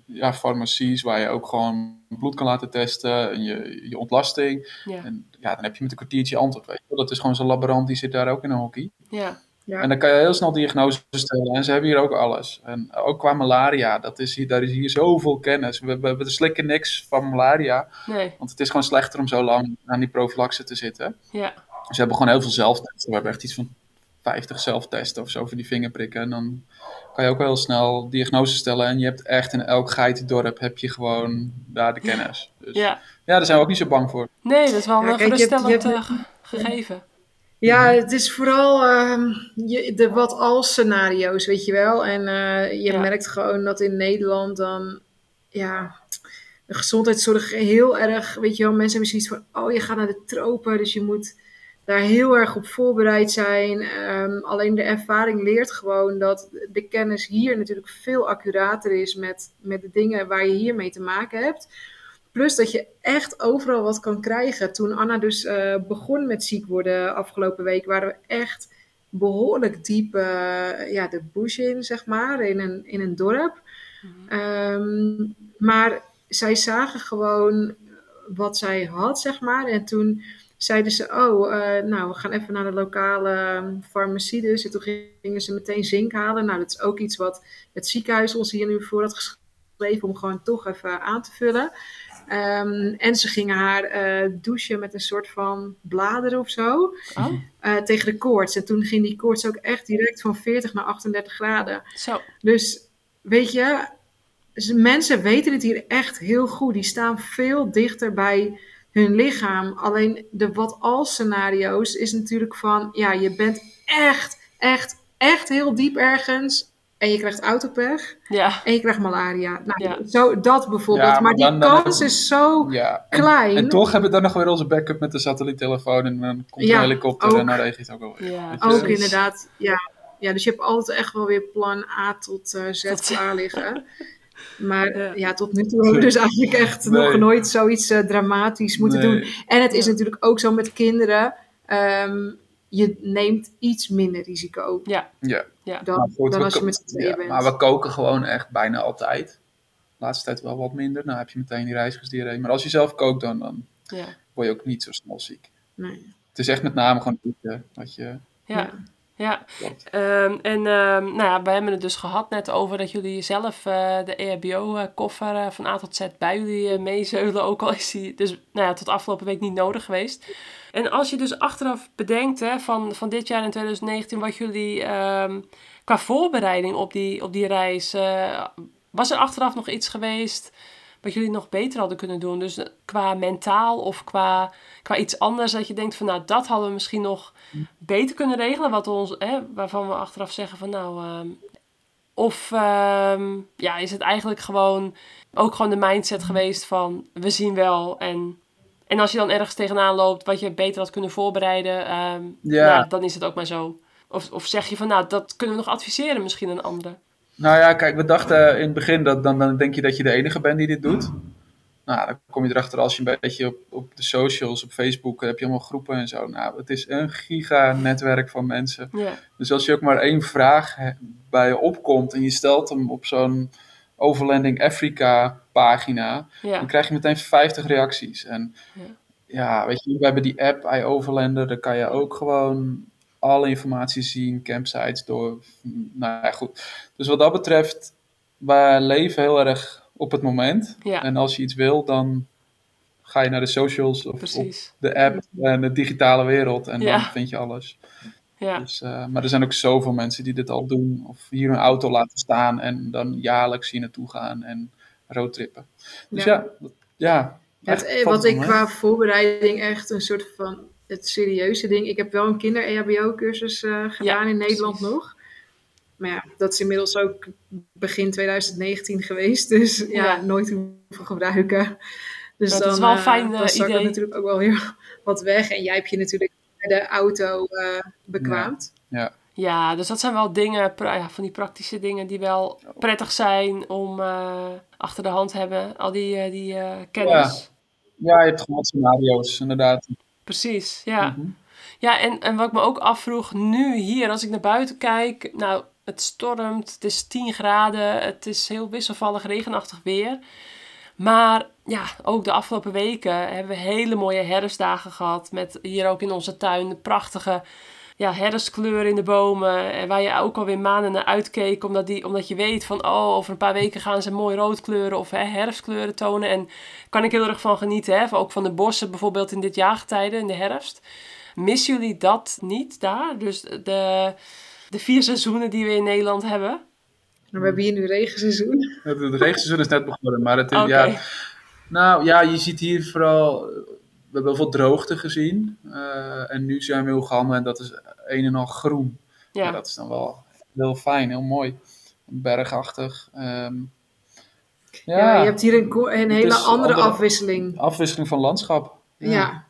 ja, farmacies waar je ook gewoon bloed kan laten testen. En je, je ontlasting. Ja, En ja, dan heb je met een kwartiertje antwoord. Weet je. Dat is gewoon zo'n laborant, die zit daar ook in een hockey. ja, Ja. En dan kan je heel snel diagnose stellen. En ze hebben hier ook alles. En ook qua malaria, dat is hier, daar is hier zoveel kennis. We, we, we slikken niks van malaria. nee, Want het is gewoon slechter om zo lang aan die prophylaxe te zitten. ja, Dus we hebben gewoon heel veel zelftesten. We hebben echt iets van 50 zelftesten of zo voor die vingerprikken. En dan kan je ook wel heel snel diagnose stellen. En je hebt echt in elk geitendorp heb je gewoon daar de kennis. Dus ja, ja. daar zijn we ook niet zo bang voor. Nee, dat is wel Ja, een kijk, je hebt- geruststellend je hebt- eh, ge- gegeven. Ja, het is vooral ehm, je, de wat als scenario's, weet je wel. En eh, je Ja. merkt gewoon dat in Nederland dan, ja, de gezondheidszorg heel erg, weet je wel, mensen hebben zoiets van, oh, je gaat naar de tropen, dus je moet daar heel erg op voorbereid zijn. Ehm, alleen de ervaring leert gewoon dat de kennis hier natuurlijk veel accurater is met, met de dingen waar je hiermee te maken hebt. Plus dat je echt overal wat kan krijgen. Toen Anna dus eh, begon met ziek worden afgelopen week, waren we echt behoorlijk diep eh, ja, de bush in, zeg maar, in een, in een dorp. Ehm, maar zij zagen gewoon wat zij had, zeg maar. En toen zeiden ze, oh, eh, nou, we gaan even naar de lokale ehm, farmacie dus. En toen gingen ze meteen zink halen. Nou, dat is ook iets wat het ziekenhuis ons hier nu voor had geschreven om gewoon toch even aan te vullen. Ehm, en ze gingen haar eh, douchen met een soort van bladeren of zo. Oh, eh, tegen de koorts. En toen ging die koorts ook echt direct van 40 naar 38 graden. zo. Dus weet je, mensen weten het hier echt heel goed. Die staan veel dichter bij hun lichaam. Alleen de wat als scenario's is natuurlijk van, ja, je bent echt, echt, echt heel diep ergens. En je krijgt autopech Ja, en je krijgt malaria. Nou, Ja. zo, dat bijvoorbeeld. Ja, maar, maar die dan- kans is zo en, klein. en toch hebben we dan nog weer onze backup met de satelliettelefoon. En dan komt Ja, een helikopter ook. en dan regent het ook wel weer. Ja, Ook inderdaad, ja. ja. Dus je hebt altijd echt wel weer plan A tot eh, Z Tot- klaar liggen. Maar Ja. ja. tot nu toe hebben we dus eigenlijk echt Nee. nog nooit zoiets eh, dramatisch moeten Nee. doen. En het is Ja. natuurlijk ook zo met kinderen. ehm, je neemt iets minder risico ja, Ja. ja. dan, goed, dan als je met z'n tweeën ja, bent. Maar we koken gewoon echt bijna altijd. De laatste tijd wel wat minder. Nou heb je meteen die reisgersdiarree. Maar als je zelf kookt, dan, dan ja. word je ook niet zo snel ziek. Nee. Het is echt met name gewoon eten wat je... ja. Ja. Ehm, en ehm, nou ja, we hebben het dus gehad net over dat jullie zelf eh, de EHBO-koffer eh, van A tot Z bij jullie eh, meezeulen. Ook al is die dus nou ja, tot afgelopen week niet nodig geweest. En als je dus achteraf bedenkt hè, van, van dit jaar in 2019 wat jullie ehm, qua voorbereiding op die, op die reis... was er achteraf nog iets geweest wat jullie nog beter hadden kunnen doen? Dus eh, qua mentaal of qua, qua iets anders dat je denkt van nou dat hadden we misschien nog beter kunnen regelen. Wat ons, hè, waarvan we achteraf zeggen van nou... ehm, of ehm, ja, is het eigenlijk gewoon ook gewoon de mindset geweest van we zien wel. En, en als je dan ergens tegenaan loopt wat je beter had kunnen voorbereiden, ehm, Ja. nou, dan is het ook maar zo. Of, of zeg je van nou, dat kunnen we nog adviseren misschien aan anderen. Nou ja, kijk, we dachten in het begin dat dan, dan denk je dat je de enige bent die dit doet. nou, dan kom je erachter als je een beetje op, op de socials, op Facebook, heb je allemaal groepen en zo. Nou, het is een giga-netwerk van mensen. Ja, Dus als je ook maar één vraag bij je opkomt en je stelt hem op zo'n Overlanding Africa pagina, ja, dan krijg je meteen 50 reacties. En Ja. ja, weet je, we hebben die app iOverlander, daar kan je ook gewoon alle informatie zien, campsites door. Nou ja, goed. Dus wat dat betreft, wij leven heel erg op het moment. ja, En als je iets wil, dan ga je naar de socials of op precies. de app en de digitale wereld en Ja. dan vind je alles. Ja, Dus, eh, maar er zijn ook zoveel mensen die dit al doen. Of hier een auto laten staan en dan jaarlijks hier naartoe gaan en roadtrippen. Dus Ja. ja, dat- ja. Het, echt eh, wat ik qua voorbereiding echt een soort van het serieuze ding. Ik heb wel een kinder-EHBO-cursus eh, gedaan in Nederland precies. nog. Maar ja, dat is inmiddels ook begin 2019 geweest. Dus ja, Ja. nooit hoeven gebruiken. Dus Dat dan, is wel een fijn, eh, dan er idee. natuurlijk ook wel weer wat weg. En jij hebt je natuurlijk bij de auto eh, bekwaamd. ja, dus dat zijn wel dingen, ja, van die praktische dingen die wel prettig zijn om eh, achter de hand te hebben. Al die, die eh, kennis. Ja, je hebt gewoon scenario's, inderdaad. Precies, ja. Mhm. Ja, en, en wat ik me ook afvroeg, nu hier, als ik naar buiten kijk, nou, het stormt, het is 10 graden, het is heel wisselvallig, regenachtig weer. Maar ja, ook de afgelopen weken hebben we hele mooie herfstdagen gehad. Met hier ook in onze tuin de prachtige ja, herfstkleuren in de bomen. En waar je ook alweer maanden naar uitkeek. Omdat, die, omdat je weet van, oh, over een paar weken gaan ze mooi rood kleuren of hè, herfstkleuren tonen. En daar kan ik heel erg van genieten. Hè? Ook van de bossen bijvoorbeeld in dit jaargetijde, in de herfst. Missen jullie dat niet daar? Dus de, de vier seizoenen die we in Nederland hebben? We hebben hier nu regenseizoen. Het, regenseizoen is net begonnen, maar het is, ja, nou ja, je ziet hier vooral, we hebben heel veel droogte gezien. eh, en nu zijn we heel gamma en dat is een en al groen. Ja. Ja, dat is dan wel heel fijn, heel mooi. Bergachtig. ehm, ja, Ja, je hebt hier een, een hele andere andere- afwisseling. afwisseling van landschap. Ja.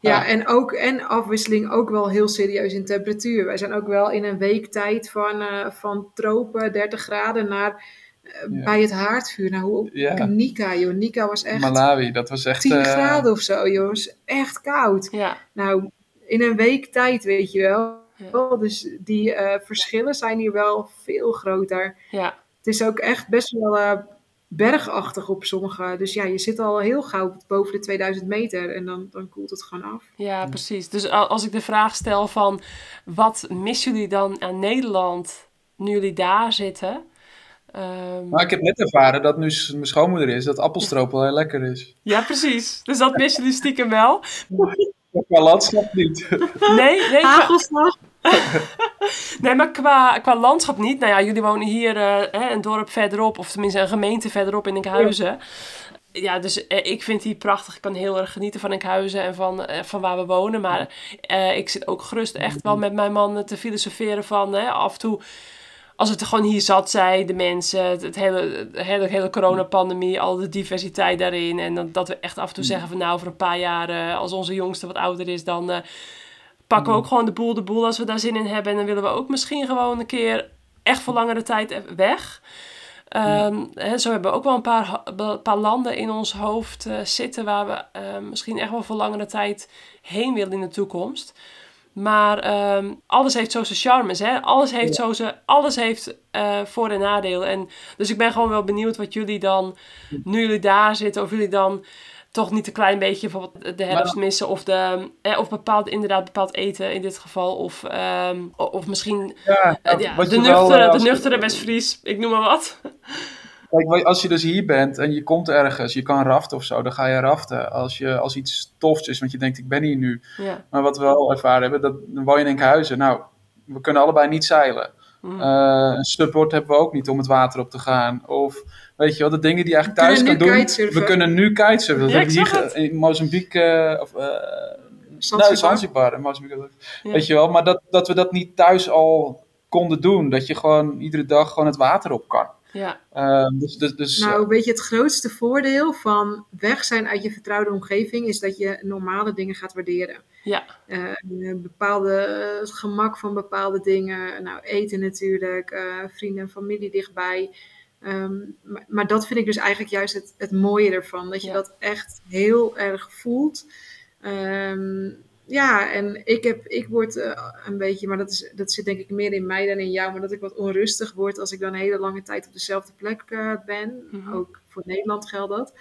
Ja. En ook en afwisseling ook wel heel serieus in temperatuur. Wij zijn ook wel in een week tijd van, eh, van tropen 30 graden naar Ja. bij het haardvuur. Nou, hoe Ja. Nika, joh. Nika was echt Malawi, dat was echt... 10 eh, graden of zo, joh. Echt koud. ja, Nou, in een week tijd, weet je wel. Ja. Dus die eh, verschillen zijn hier wel veel groter. ja. Het is ook echt best wel eh, bergachtig op sommige. Dus ja, je zit al heel gauw boven de 2000 meter en dan, dan koelt het gewoon af. Ja, precies. Dus als ik de vraag stel van wat missen jullie dan aan Nederland nu jullie daar zitten? Ehm, Maar ik heb net ervaren dat nu mijn schoonmoeder is, dat appelstroop wel heel lekker is. ja, precies. Dus dat missen jullie stiekem wel. Qua landschap niet. Nee, nee, qua, Hagelslag? nee maar qua, qua landschap niet. Nou ja, jullie wonen hier eh, hè, een dorp verderop, of tenminste een gemeente verderop in Enkhuizen. Ja, dus eh, ik vind die prachtig. Ik kan heel erg genieten van Enkhuizen en van, eh, van waar we wonen. Maar eh, ik zit ook gerust echt wel met mijn man te filosoferen van hè, af en toe... Als het gewoon hier zat zijn, de mensen, het, het hele, de hele, hele coronapandemie, al de diversiteit daarin. En dat, dat we echt af en toe zeggen van nou, over een paar jaar, eh, als onze jongste wat ouder is, dan eh, pakken we ook gewoon de boel de boel als we daar zin in hebben. En dan willen we ook misschien gewoon een keer echt voor langere tijd even weg. Hè, zo hebben we ook wel een paar, paar landen in ons hoofd eh, zitten waar we misschien echt wel voor langere tijd heen willen in de toekomst. Maar ehm, alles heeft zo zijn charmes, hè? Alles heeft, zo zijn, alles heeft eh, voor- en nadelen. En, dus ik ben gewoon wel benieuwd wat jullie dan, nu jullie daar zitten, of jullie dan toch niet een klein beetje bijvoorbeeld de herfst missen. Of, de, eh, of bepaald, inderdaad bepaald eten in dit geval. Of, ehm, of misschien Ja, eh, ja, de je wel, nuchtere, eh, de nuchtere West-Fries, ik noem maar wat. Kijk, als je dus hier bent en je komt ergens, je kan raften of zo, dan ga je raften. Als, je, als iets tofs is, want je denkt, ik ben hier nu. Ja, Maar wat we wel ervaren hebben, dat, dan woon je in Enkhuizen. Nou, we kunnen allebei niet zeilen. Mm. Eh, een stubboard hebben we ook niet om het water op te gaan. Of, weet je wel, de dingen die je eigenlijk thuis kan doen. kitesurfen. We kunnen nu kitesurfen. Dat Ja, hebben we in Mozambique, eh, of, eh, Zanzibar. nee, Zanzibar. Mozambique. Ja. Weet je wel, maar dat, dat we dat niet thuis al konden doen. Dat je gewoon iedere dag gewoon het water op kan. Ja, Eh, dus, dus, dus Nou, weet je, het grootste voordeel van weg zijn uit je vertrouwde omgeving is dat je normale dingen gaat waarderen. ja, Eh, een bepaalde, eh, het gemak van bepaalde dingen, nou eten natuurlijk, eh, vrienden en familie dichtbij. Ehm, maar, maar dat vind ik dus eigenlijk juist het, het mooie ervan. Dat je Ja. dat echt heel erg voelt. Ehm, ja, en ik, heb, ik word eh, een beetje, maar dat, is, dat zit denk ik meer in mij dan in jou, maar dat ik wat onrustig word als ik dan een hele lange tijd op dezelfde plek eh, ben. Mhm. Ook voor Nederland geldt dat.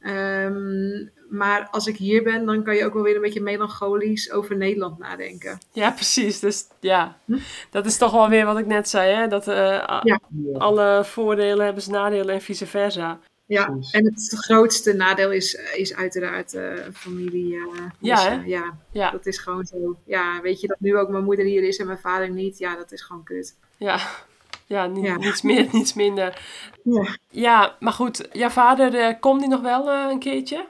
Ehm, maar als ik hier ben, dan kan je ook wel weer een beetje melancholisch over Nederland nadenken. Ja, precies. Dus ja, Hm? dat is toch wel weer wat ik net zei, hè? Dat eh, Ja. Alle voordelen hebben zijn nadelen en vice versa. Ja, Precies. en het grootste nadeel is, is uiteraard eh, familie. eh, Ja, dus, eh, ja, Ja, dat is gewoon zo. Ja, weet je dat nu ook mijn moeder hier is en mijn vader niet? Ja, dat is gewoon kut. ja. Ja, ni- Ja. niets meer, niets minder. Ja. Ja, maar goed, jouw vader, eh, komt die nog wel eh, een keertje?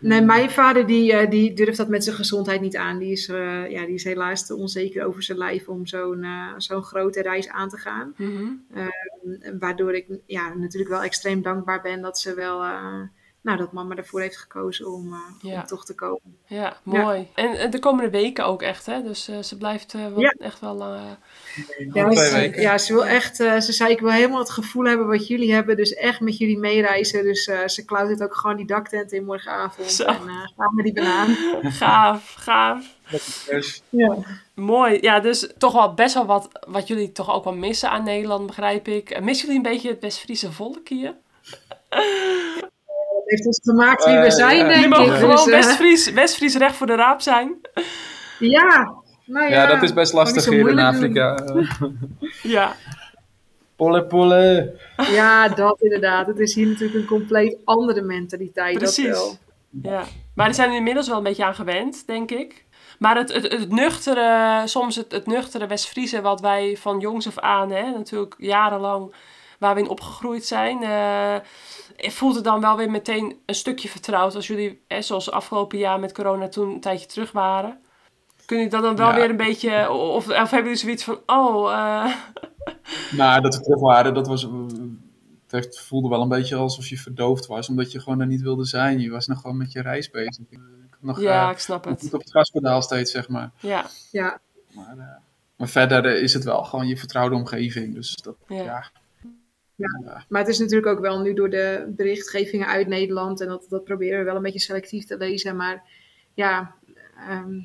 Nee, mijn vader die, eh, die durft dat met zijn gezondheid niet aan. Die is, eh, ja, die is helaas te onzeker over zijn lijf om zo'n eh, zo'n grote reis aan te gaan. Mhm. Waardoor ik ja, natuurlijk wel extreem dankbaar ben dat ze wel, nou, dat mama ervoor heeft gekozen om, eh, Ja. om toch te komen. Ja, mooi. En de komende weken ook echt, hè? Dus eh, ze blijft eh, wel, Ja. echt wel... Ja, twee ze, weken. ja, ze wil echt, eh, ze zei ik wil helemaal het gevoel hebben wat jullie hebben, dus echt met jullie meereizen. Dus eh, ze klautert ook gewoon die daktent in morgenavond Zo. en eh gaan we die banaan. gaaf, gaaf. Dus, Ja. Mooi. Ja, dus toch wel best wel wat, wat jullie toch ook wel missen aan Nederland, begrijp ik. Missen jullie een beetje het West-Friese volk hier? Heeft ons gemaakt wie we Eh, zijn, denk ik. mogen gewoon Dus, eh, West-Fries West-Fries recht voor de raap zijn. ja, nou ja, ja, dat is best lastig hier in Afrika. Ja, Polle, polle. Ja, dat inderdaad. Het is hier natuurlijk een compleet andere mentaliteit. Dat wel. precies. Ja. Maar er zijn we inmiddels wel een beetje aan gewend, denk ik. Maar het, het, het nuchtere, soms het, het nuchtere West-Friese wat wij van jongs af aan, hè, natuurlijk jarenlang waar we in opgegroeid zijn, eh, voelt het dan wel weer meteen een stukje vertrouwd als jullie, hè, zoals afgelopen jaar met corona toen een tijdje terug waren. Kun je dat dan wel Ja. weer een beetje, of, of hebben jullie zoiets van, oh, eh, Nou, dat we terug waren, dat was... Het voelde wel een beetje alsof je verdoofd was, omdat je gewoon er niet wilde zijn. Je was nog gewoon met je reis bezig. Ik nog ja, eh, ik snap het. op het gaspedaal steeds, zeg maar. Ja, Ja, Maar, eh, maar verder is het wel gewoon je vertrouwde omgeving. Dus dat, Ja. ja. Ja. maar het is natuurlijk ook wel nu door de berichtgevingen uit Nederland. En dat, dat proberen we wel een beetje selectief te lezen. Maar ja, ehm,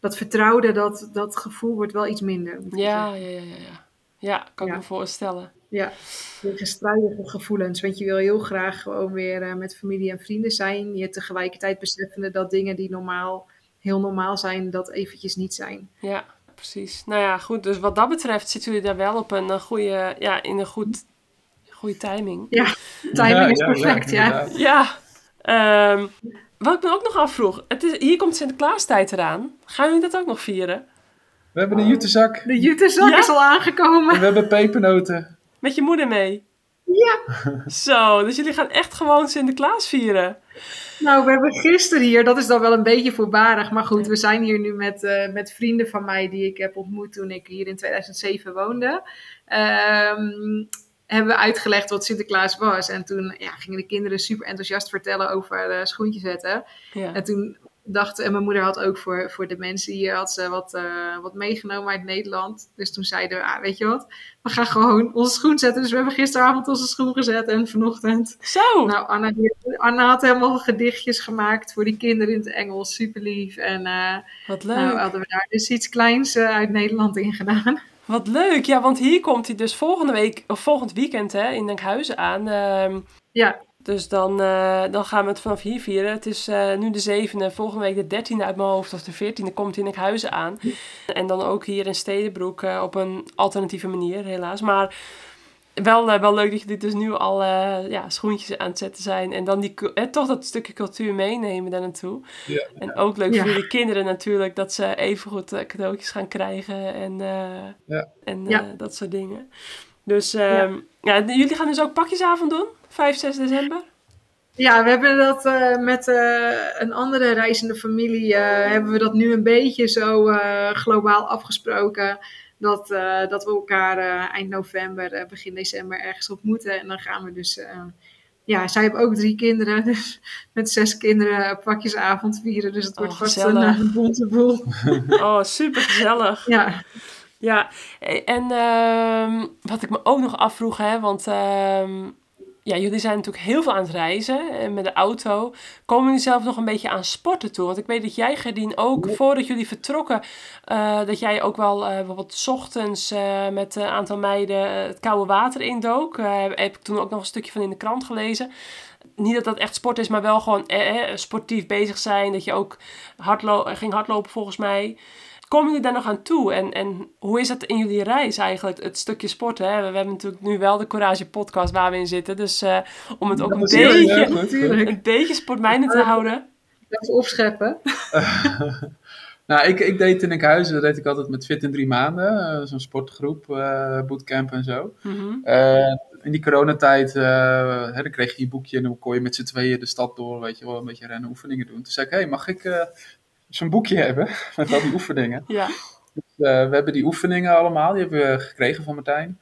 dat vertrouwde, dat, dat gevoel wordt wel iets minder. ja, ja, ja, ja. Ja, ja kan ik Ja. me voorstellen. Ja, strijdige gevoelens. Want je wil heel graag gewoon weer eh, met familie en vrienden zijn. Je tegelijkertijd beseffende dat dingen die normaal, heel normaal zijn, dat eventjes niet zijn. Ja, precies. Nou ja, goed. Dus wat dat betreft zitten jullie daar wel op een eh, goede, ja, in een goed, goede timing. Ja, timing is perfect, ja. inderdaad. Ja. ehm, wat ik me ook nog afvroeg. Het is, hier komt Sinterklaastijd eraan. Gaan jullie dat ook nog vieren? We hebben een jutezak. De jutezak Ja? is al aangekomen. En we hebben pepernoten. Met je moeder mee? Ja. Zo, dus jullie gaan echt gewoon Sinterklaas vieren. Nou, we hebben gisteren hier, dat is dan wel een beetje voorbarig, maar goed, we zijn hier nu met, eh, met vrienden van mij die ik heb ontmoet toen ik hier in 2007 woonde. Ehm, hebben we uitgelegd wat Sinterklaas was. En toen ja, gingen de kinderen super enthousiast vertellen over eh schoentjes zetten. Ja. En toen dacht, en mijn moeder had ook voor, voor de mensen hier had ze wat, eh, wat meegenomen uit Nederland. Dus toen zeiden we, ah, weet je wat, we gaan gewoon onze schoen zetten. Dus we hebben gisteravond onze schoen gezet en vanochtend Zo, nou, Anna, Anna had helemaal gedichtjes gemaakt voor die kinderen in het Engels. Super lief. En eh, wat leuk. nou hadden we daar dus iets kleins eh, uit Nederland in gedaan. Wat leuk. Ja, want hier komt hij dus volgende week, of volgend weekend hè, in Denkhuizen aan. Ehm, Ja, Dus dan, eh, dan gaan we het vanaf hier vieren. Het is eh, nu de zevende, volgende week de dertiende uit mijn hoofd, of de veertiende komt in Enkhuizen aan. En dan ook hier in Stedenbroek eh, op een alternatieve manier, helaas. Maar wel, eh, wel leuk dat jullie dus nu al eh, ja, schoentjes aan het zetten zijn. En dan die, eh, toch dat stukje cultuur meenemen daar naartoe. Ja. En ook leuk Ja. voor jullie kinderen natuurlijk, dat ze evengoed eh, cadeautjes gaan krijgen en, eh, Ja. en Ja. eh, dat soort dingen. Dus ehm, ja. jullie gaan dus ook pakjesavond doen, 5, 6 december? ja we hebben dat eh, met eh, een andere reizende familie, eh, hebben we dat nu een beetje zo eh, globaal afgesproken. Dat, eh, dat we elkaar eh, eind november, eh, begin december ergens ontmoeten. En dan gaan we dus... ja, zij hebben ook drie kinderen, dus met zes kinderen pakjesavond vieren. Dus het Oh, wordt vast gezellig. een bonte boel. Oh, super gezellig. Ja, Ja, en ehm, wat ik me ook nog afvroeg, hè, want ehm, ja, jullie zijn natuurlijk heel veel aan het reizen eh, met de auto. Komen jullie zelf nog een beetje aan sporten toe? Want ik weet dat jij, Gerdien, ook voordat jullie vertrokken, eh, dat jij ook wel eh, bijvoorbeeld ochtends met een aantal meiden het koude water indook. Heb ik toen ook nog een stukje van in de krant gelezen. Niet dat dat echt sport is, maar wel gewoon eh, sportief bezig zijn. Dat je ook hardlo ging hardlopen volgens mij. Komen jullie daar nog aan toe? En, en hoe is het in jullie reis eigenlijk, het stukje sporten? Hè? We, we hebben natuurlijk nu wel de Courage podcast waar we in zitten. Dus eh, om het ook een Dat beetje. Natuurlijk. een beetje sportmijnen te houden. Even opscheppen. Nou, ik, ik deed in Enkhuizen, dat deed ik altijd met Fit in drie maanden. eh, Zo'n sportgroep, eh, bootcamp en zo. Mhm. Eh, in die coronatijd, eh, hè, dan kreeg je je boekje en dan kon je met z'n tweeën de stad door, weet je wel, een beetje rennen, oefeningen doen. Toen zei ik, hé, hey, mag ik eh, zo'n boekje hebben met al die oefeningen? Ja, Dus, eh, we hebben die oefeningen allemaal, die hebben we gekregen van Martijn.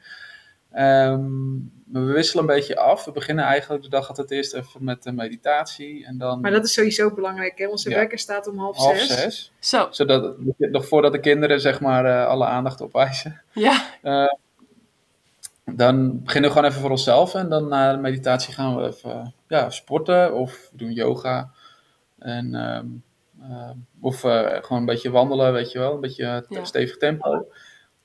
Ehm, maar we wisselen een beetje af. We beginnen eigenlijk de dag altijd eerst even met de meditatie en dan Maar dat is sowieso belangrijk. Hè? Onze Ja. wekker staat om half, half zes. zes. zo. Zodat, nog voordat de kinderen zeg maar eh, alle aandacht opeisen. Ja, Dan beginnen we gewoon even voor onszelf. En dan na de meditatie gaan we even ja, sporten of we doen yoga. En, ehm, of eh, gewoon een beetje wandelen, weet je wel. Een beetje stevig tempo.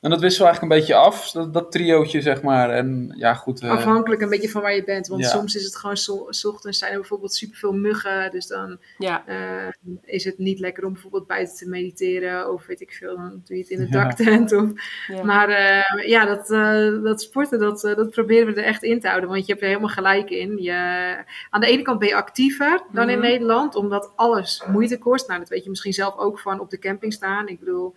En dat wisselen we eigenlijk een beetje af. Dat, dat triootje, zeg maar. En ja, goed. eh, Afhankelijk een beetje van waar je bent. Want Ja. soms is het gewoon, zo, 's ochtends zijn er bijvoorbeeld superveel muggen. Dus dan ja, eh, is het niet lekker om bijvoorbeeld buiten te mediteren. Of weet ik veel, dan doe je het in de Ja. daktent. Of, ja. Maar eh, ja, dat, eh, dat sporten, dat, dat proberen we er echt in te houden. Want je hebt er helemaal gelijk in. Je, aan de ene kant ben je actiever dan in Mhm. Nederland. Omdat alles moeite kost. Nou, dat weet je misschien zelf ook van op de camping staan. Ik bedoel...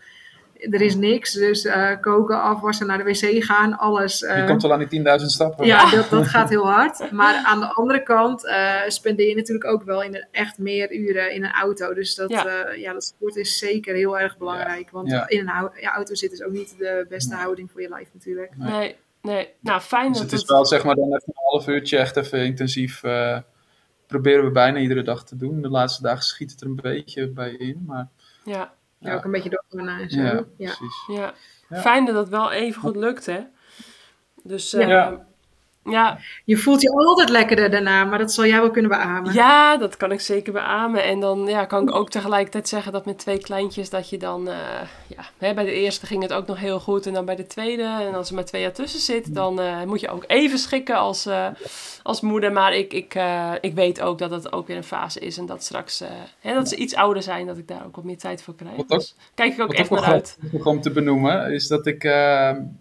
Er is niks, dus eh, koken, afwassen, naar de wc gaan, alles. je eh, komt wel aan die 10.000 stappen. ja, dat, dat gaat heel hard. Maar aan de andere kant eh, spendeer je natuurlijk ook wel in een, echt meer uren in een auto. Dus dat, Ja. ja. ja, dat sport is zeker heel erg belangrijk. Want Ja. in een auto zitten is ook niet de beste houding voor je lijf natuurlijk. nee, nee. Nou, fijn Dus dat het is het... wel zeg maar dan even een half uurtje echt even intensief. proberen we bijna iedere dag te doen. De laatste dagen schiet het er een beetje bij in. Maar Ja, Ja. Ook een beetje doorgaan en zo. ja, Ja. precies. ja. Ja. Fijn dat het wel even goed lukt, hè? Dus eh, Ja. Je voelt je altijd lekkerder daarna, maar dat zal jij wel kunnen beamen. Ja, dat kan ik zeker beamen. En dan ja, kan ik ook tegelijkertijd zeggen dat met twee kleintjes dat je dan... eh, ja, hè, bij de eerste ging het ook nog heel goed en dan bij de tweede. En als er maar twee jaar tussen zit, dan eh, moet je ook even schikken als, eh, als moeder. Maar ik, ik, eh, ik weet ook dat het ook weer een fase is. En dat straks, eh, hè, dat ze iets ouder zijn, dat ik daar ook wat meer tijd voor krijg. Wat ook- Dus kijk ik ook Wat echt ook naar uit. om te benoemen, is dat ik,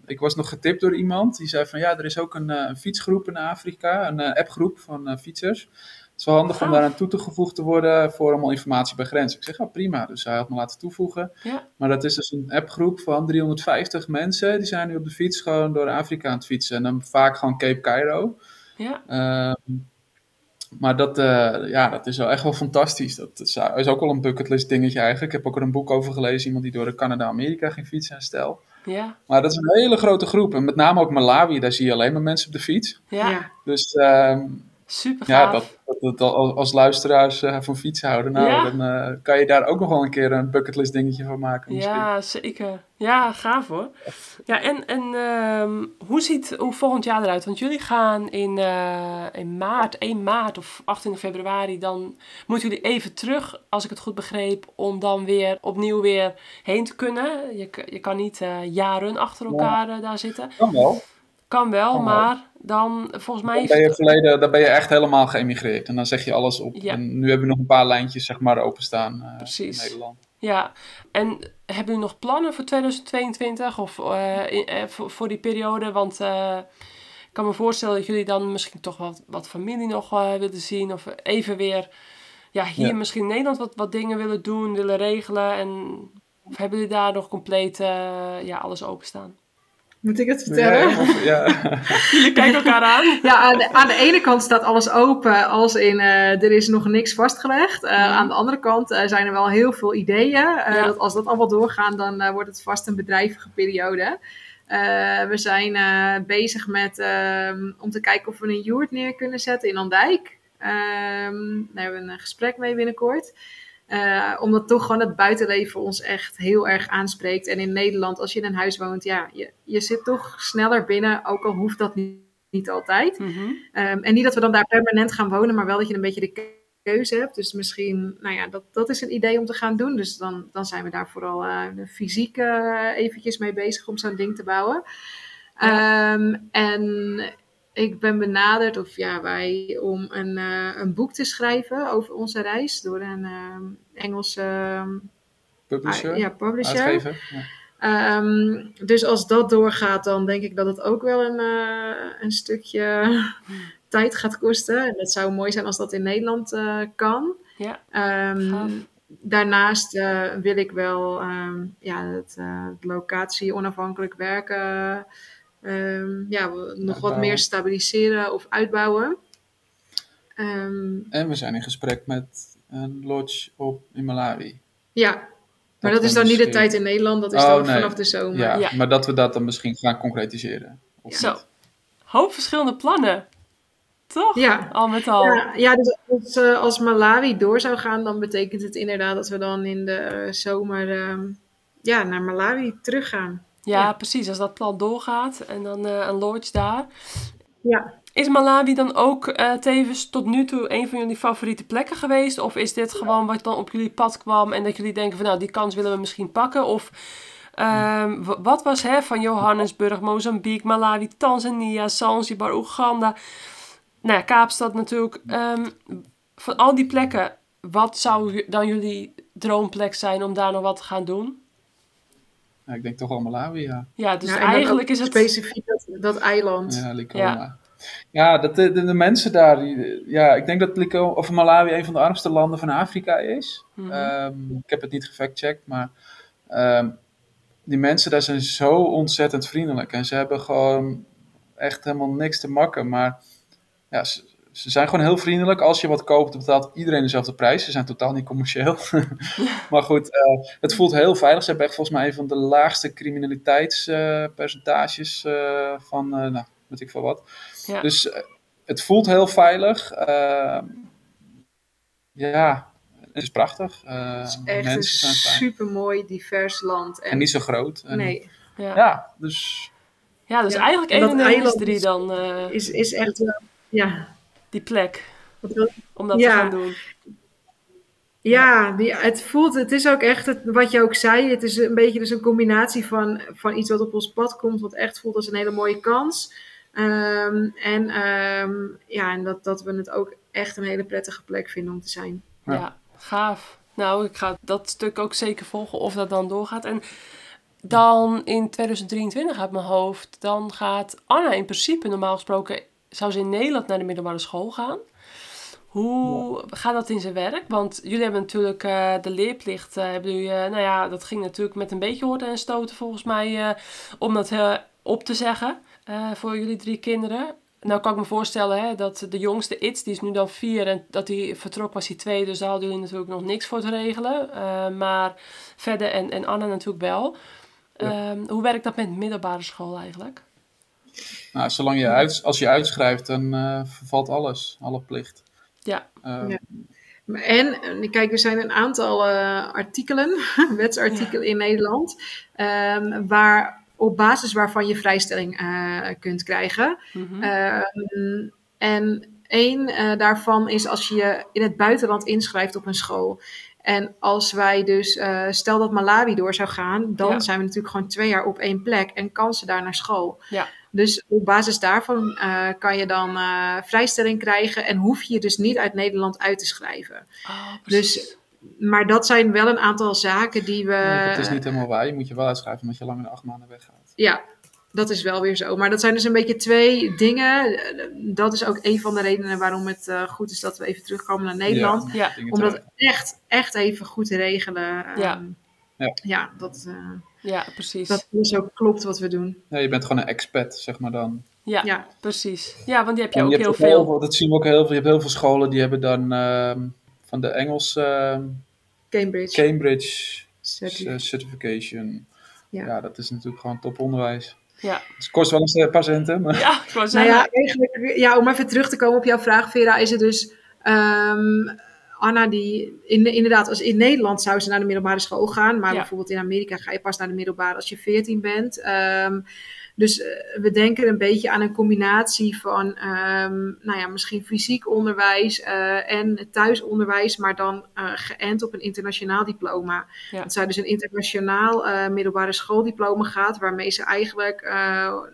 ik was nog getipt door iemand. Die zei van ja, er is ook een, eh, een fietsgroep in Afrika, een eh, appgroep van eh, fietsers. Het is wel handig om Gaaf. daaraan toe te gevoegd te worden voor allemaal informatie bij grens. Ik zeg, oh, prima. Dus hij had me laten toevoegen. Ja. Maar dat is dus een appgroep van 350 mensen. Die zijn nu op de fiets gewoon door Afrika aan het fietsen. En dan vaak gewoon Cape Cairo. Ja, Ehm, maar dat, eh, ja, dat is wel echt wel fantastisch. Dat is, is ook wel een bucketlist dingetje eigenlijk. Ik heb ook er een boek over gelezen. Iemand die door Canada-Amerika ging fietsen en stel. Ja, Maar dat is een hele grote groep. En met name ook Malawi, daar zie je alleen maar mensen op de fiets. ja. Dus ehm, super gaaf. dat, dat als luisteraars eh, van fietsen houden, nou, Ja. dan eh, kan je daar ook nog wel een keer een bucketlist dingetje van maken. Misschien. Ja, zeker. Ja, gaaf hoor. Ja, en, en ehm, hoe ziet hoe volgend jaar eruit? Want jullie gaan in, eh, in maart, 1 maart of 28 februari, dan moeten jullie even terug, als ik het goed begreep, om dan weer opnieuw weer heen te kunnen. Je, je kan niet jaren achter elkaar daar zitten. Kan wel. Kan wel, Kan wel. Dan volgens mij... Dan ben je, verleden, dan ben je echt helemaal geëmigreerd. En dan zeg je alles op. Ja. En nu hebben we nog een paar lijntjes zeg maar openstaan eh, Precies. in Nederland. Ja, en hebben jullie nog plannen voor 2022 of eh, in- eh, voor, die periode? Want ik kan me voorstellen dat jullie dan misschien toch wat, wat familie nog willen zien. Of even weer ja, hier Ja. misschien in Nederland wat, wat dingen willen doen, willen regelen. En, of hebben jullie daar nog compleet ja, alles openstaan? Moet ik het vertellen? Ja, of- ja. Jullie kijken elkaar aan. Ja, aan de, aan de ene kant staat alles open, als in eh, er is nog niks vastgelegd. Eh, Aan de andere kant eh, zijn er wel heel veel ideeën. Eh, Ja. dat als dat allemaal doorgaan, dan eh, wordt het vast een bedrijvige periode. Eh, we zijn eh, bezig met ehm, om te kijken of we een yurt neer kunnen zetten in Andijk. Ehm, daar hebben we een gesprek mee binnenkort. Eh, omdat toch gewoon het buitenleven ons echt heel erg aanspreekt. En in Nederland, als je in een huis woont, ja, je, je zit toch sneller binnen, ook al hoeft dat niet, niet altijd. Mhm. Ehm, en niet dat we dan daar permanent gaan wonen, maar wel dat je een beetje de ke- keuze hebt. Dus misschien, nou ja, dat, dat is een idee om te gaan doen. Dus dan, dan zijn we daar vooral eh, fysiek eh, eventjes mee bezig om zo'n ding te bouwen. Ehm, en ik ben benaderd, of ja, wij, om een, eh, een boek te schrijven over onze reis door een ehm, Engelse ehm, Publisher, ah, ja, publisher. uitgever. Ja. Ehm, dus als dat doorgaat, dan denk ik dat het ook wel een, eh, een stukje tijd gaat kosten. En het zou mooi zijn als dat in Nederland eh, kan. Ja, Ehm, daarnaast eh, wil ik wel ehm, ja, het, eh, het locatie onafhankelijk werken ehm, ja, nog wat meer stabiliseren of uitbouwen. Ehm, En we zijn in gesprek met een lodge op, in Malawi. ja, maar dat, is dan niet de tijd in Nederland, dat is Oh, dan nee. vanaf de zomer. Ja, Ja. maar dat we dat dan misschien gaan concretiseren. Of zo. niet. Hoop verschillende plannen. Toch? Ja. Al met al. Ja, ja dus als, eh, als Malawi door zou gaan, dan betekent het inderdaad dat we dan in de eh, zomer ehm, ja, naar Malawi teruggaan. Ja, Ja. precies. Als dat plan doorgaat en dan eh, een lodge daar. Ja. Is Malawi dan ook eh, tevens tot nu toe een van jullie favoriete plekken geweest? Of is dit gewoon wat dan op jullie pad kwam en dat jullie denken van nou, die kans willen we misschien pakken? Of ehm, wat was hè, van Johannesburg, Mozambique, Malawi, Tanzania, Zanzibar, Oeganda, nou ja, Kaapstad natuurlijk. Ehm, van al die plekken, wat zou dan jullie droomplek zijn om daar nog wat te gaan doen? Ja, ik denk toch wel Malawi, ja. Ja, dus eigenlijk is het... Specifiek dat, dat eiland. Ja, Likoma. Ja. Ja, dat de, de, de mensen daar, die, ja, ik denk dat Likoma, of Malawi een van de armste landen van Afrika is. Mhm. Ehm, ik heb het niet gefactcheckt, maar ehm, die mensen daar zijn zo ontzettend vriendelijk. En ze hebben gewoon echt helemaal niks te makken. Maar ja, ze, ze zijn gewoon heel vriendelijk. Als je wat koopt, betaalt iedereen dezelfde prijs. Ze zijn totaal niet commercieel. maar goed, eh, het voelt heel veilig. Ze hebben echt volgens mij een van de laagste criminaliteitspercentages eh, van, eh, nou, weet ik veel wat. Ja. Dus het voelt heel veilig. Ja, het is prachtig. Eh, Het is echt een mensen zijn fijn. super mooi, divers land. En, En niet zo groot. En, nee, ja. Ja, dus Ja, dus Ja, eigenlijk en 1 dat in 1 is eiland 3 is- dan eh, is, is echt wel, ja. Die plek om dat Ja. te gaan doen. Ja, die, het voelt, het is ook echt het, wat je ook zei. Het is een beetje dus een combinatie van, van iets wat op ons pad komt, wat echt voelt als een hele mooie kans. Ehm, en ehm, ja, en dat, dat we het ook echt een hele prettige plek vinden om te zijn. Ja. Ja. gaaf. Nou, ik ga dat stuk ook zeker volgen of dat dan doorgaat. En dan in 2023 uit mijn hoofd, dan gaat Anna in principe normaal gesproken, zou ze in Nederland naar de middelbare school gaan. Hoe gaat dat in zijn werk? Want jullie hebben natuurlijk eh, de leerplicht, eh, hebben jullie, eh, nou ja, dat ging natuurlijk met een beetje horen en stoten volgens mij, om dat op te zeggen voor jullie drie kinderen. Nou kan ik me voorstellen hè, dat de jongste Itz, die is nu dan vier en dat hij vertrok was hij twee, dus daar hadden jullie natuurlijk nog niks voor te regelen. Maar verder en, en Anna natuurlijk wel. Ja. Ehm, hoe werkt dat met middelbare school eigenlijk? Nou, zolang je uit, als je uitschrijft, dan eh, vervalt alles. Alle plicht. Ja. Eh, Ja. Maar En, en kijk, er zijn een aantal eh, artikelen, wetsartikelen in Nederland, ehm, waar, op basis waarvan je vrijstelling eh, kunt krijgen. Mhm. Ehm, en één eh, daarvan is als je je in het buitenland inschrijft op een school. En als wij dus, eh, stel dat Malawi door zou gaan, dan Ja. zijn we natuurlijk gewoon twee jaar op één plek en kansen daar naar school. Ja. Dus op basis daarvan eh, kan je dan eh, vrijstelling krijgen en hoef je je dus niet uit Nederland uit te schrijven. Oh. Dus, maar dat zijn wel een aantal zaken die we. het is niet helemaal waar. Je moet je wel uitschrijven omdat je langer dan acht maanden weggaat. Ja, dat is wel weer zo. Maar dat zijn dus een beetje twee dingen. Dat is ook een van de redenen waarom het eh, goed is dat we even terugkomen naar Nederland. Ja. Om dat echt, echt even goed te regelen. Ja. Ehm, Ja. ja, dat, eh, ja, precies. dat dus ook klopt wat we doen. Ja, je bent gewoon een expat, zeg maar dan. Ja, Ja. precies. Ja, want die heb je En ook je heel ook heel veel. dat zien we ook heel veel. Je hebt heel veel scholen die hebben dan ehm, van de Engels ehm, Cambridge. Cambridge eh, Certification. Ja. Ja. dat is natuurlijk gewoon toponderwijs. Ja. Het kost wel een paar centen, maar Ja, ik Nou ja, eigenlijk, ja, om even terug te komen op jouw vraag, Vera, is het dus. ehm, Anna, die in, inderdaad, als in Nederland zou ze naar de middelbare school gaan. Maar Ja. bijvoorbeeld in Amerika ga je pas naar de middelbare als je 14 bent. Ehm, dus eh, we denken een beetje aan een combinatie van, ehm, nou ja, misschien fysiek onderwijs eh, en thuisonderwijs, maar dan eh, geënt op een internationaal diploma. Ja. Dat zij dus een internationaal middelbare schooldiploma gaat, waarmee ze eigenlijk,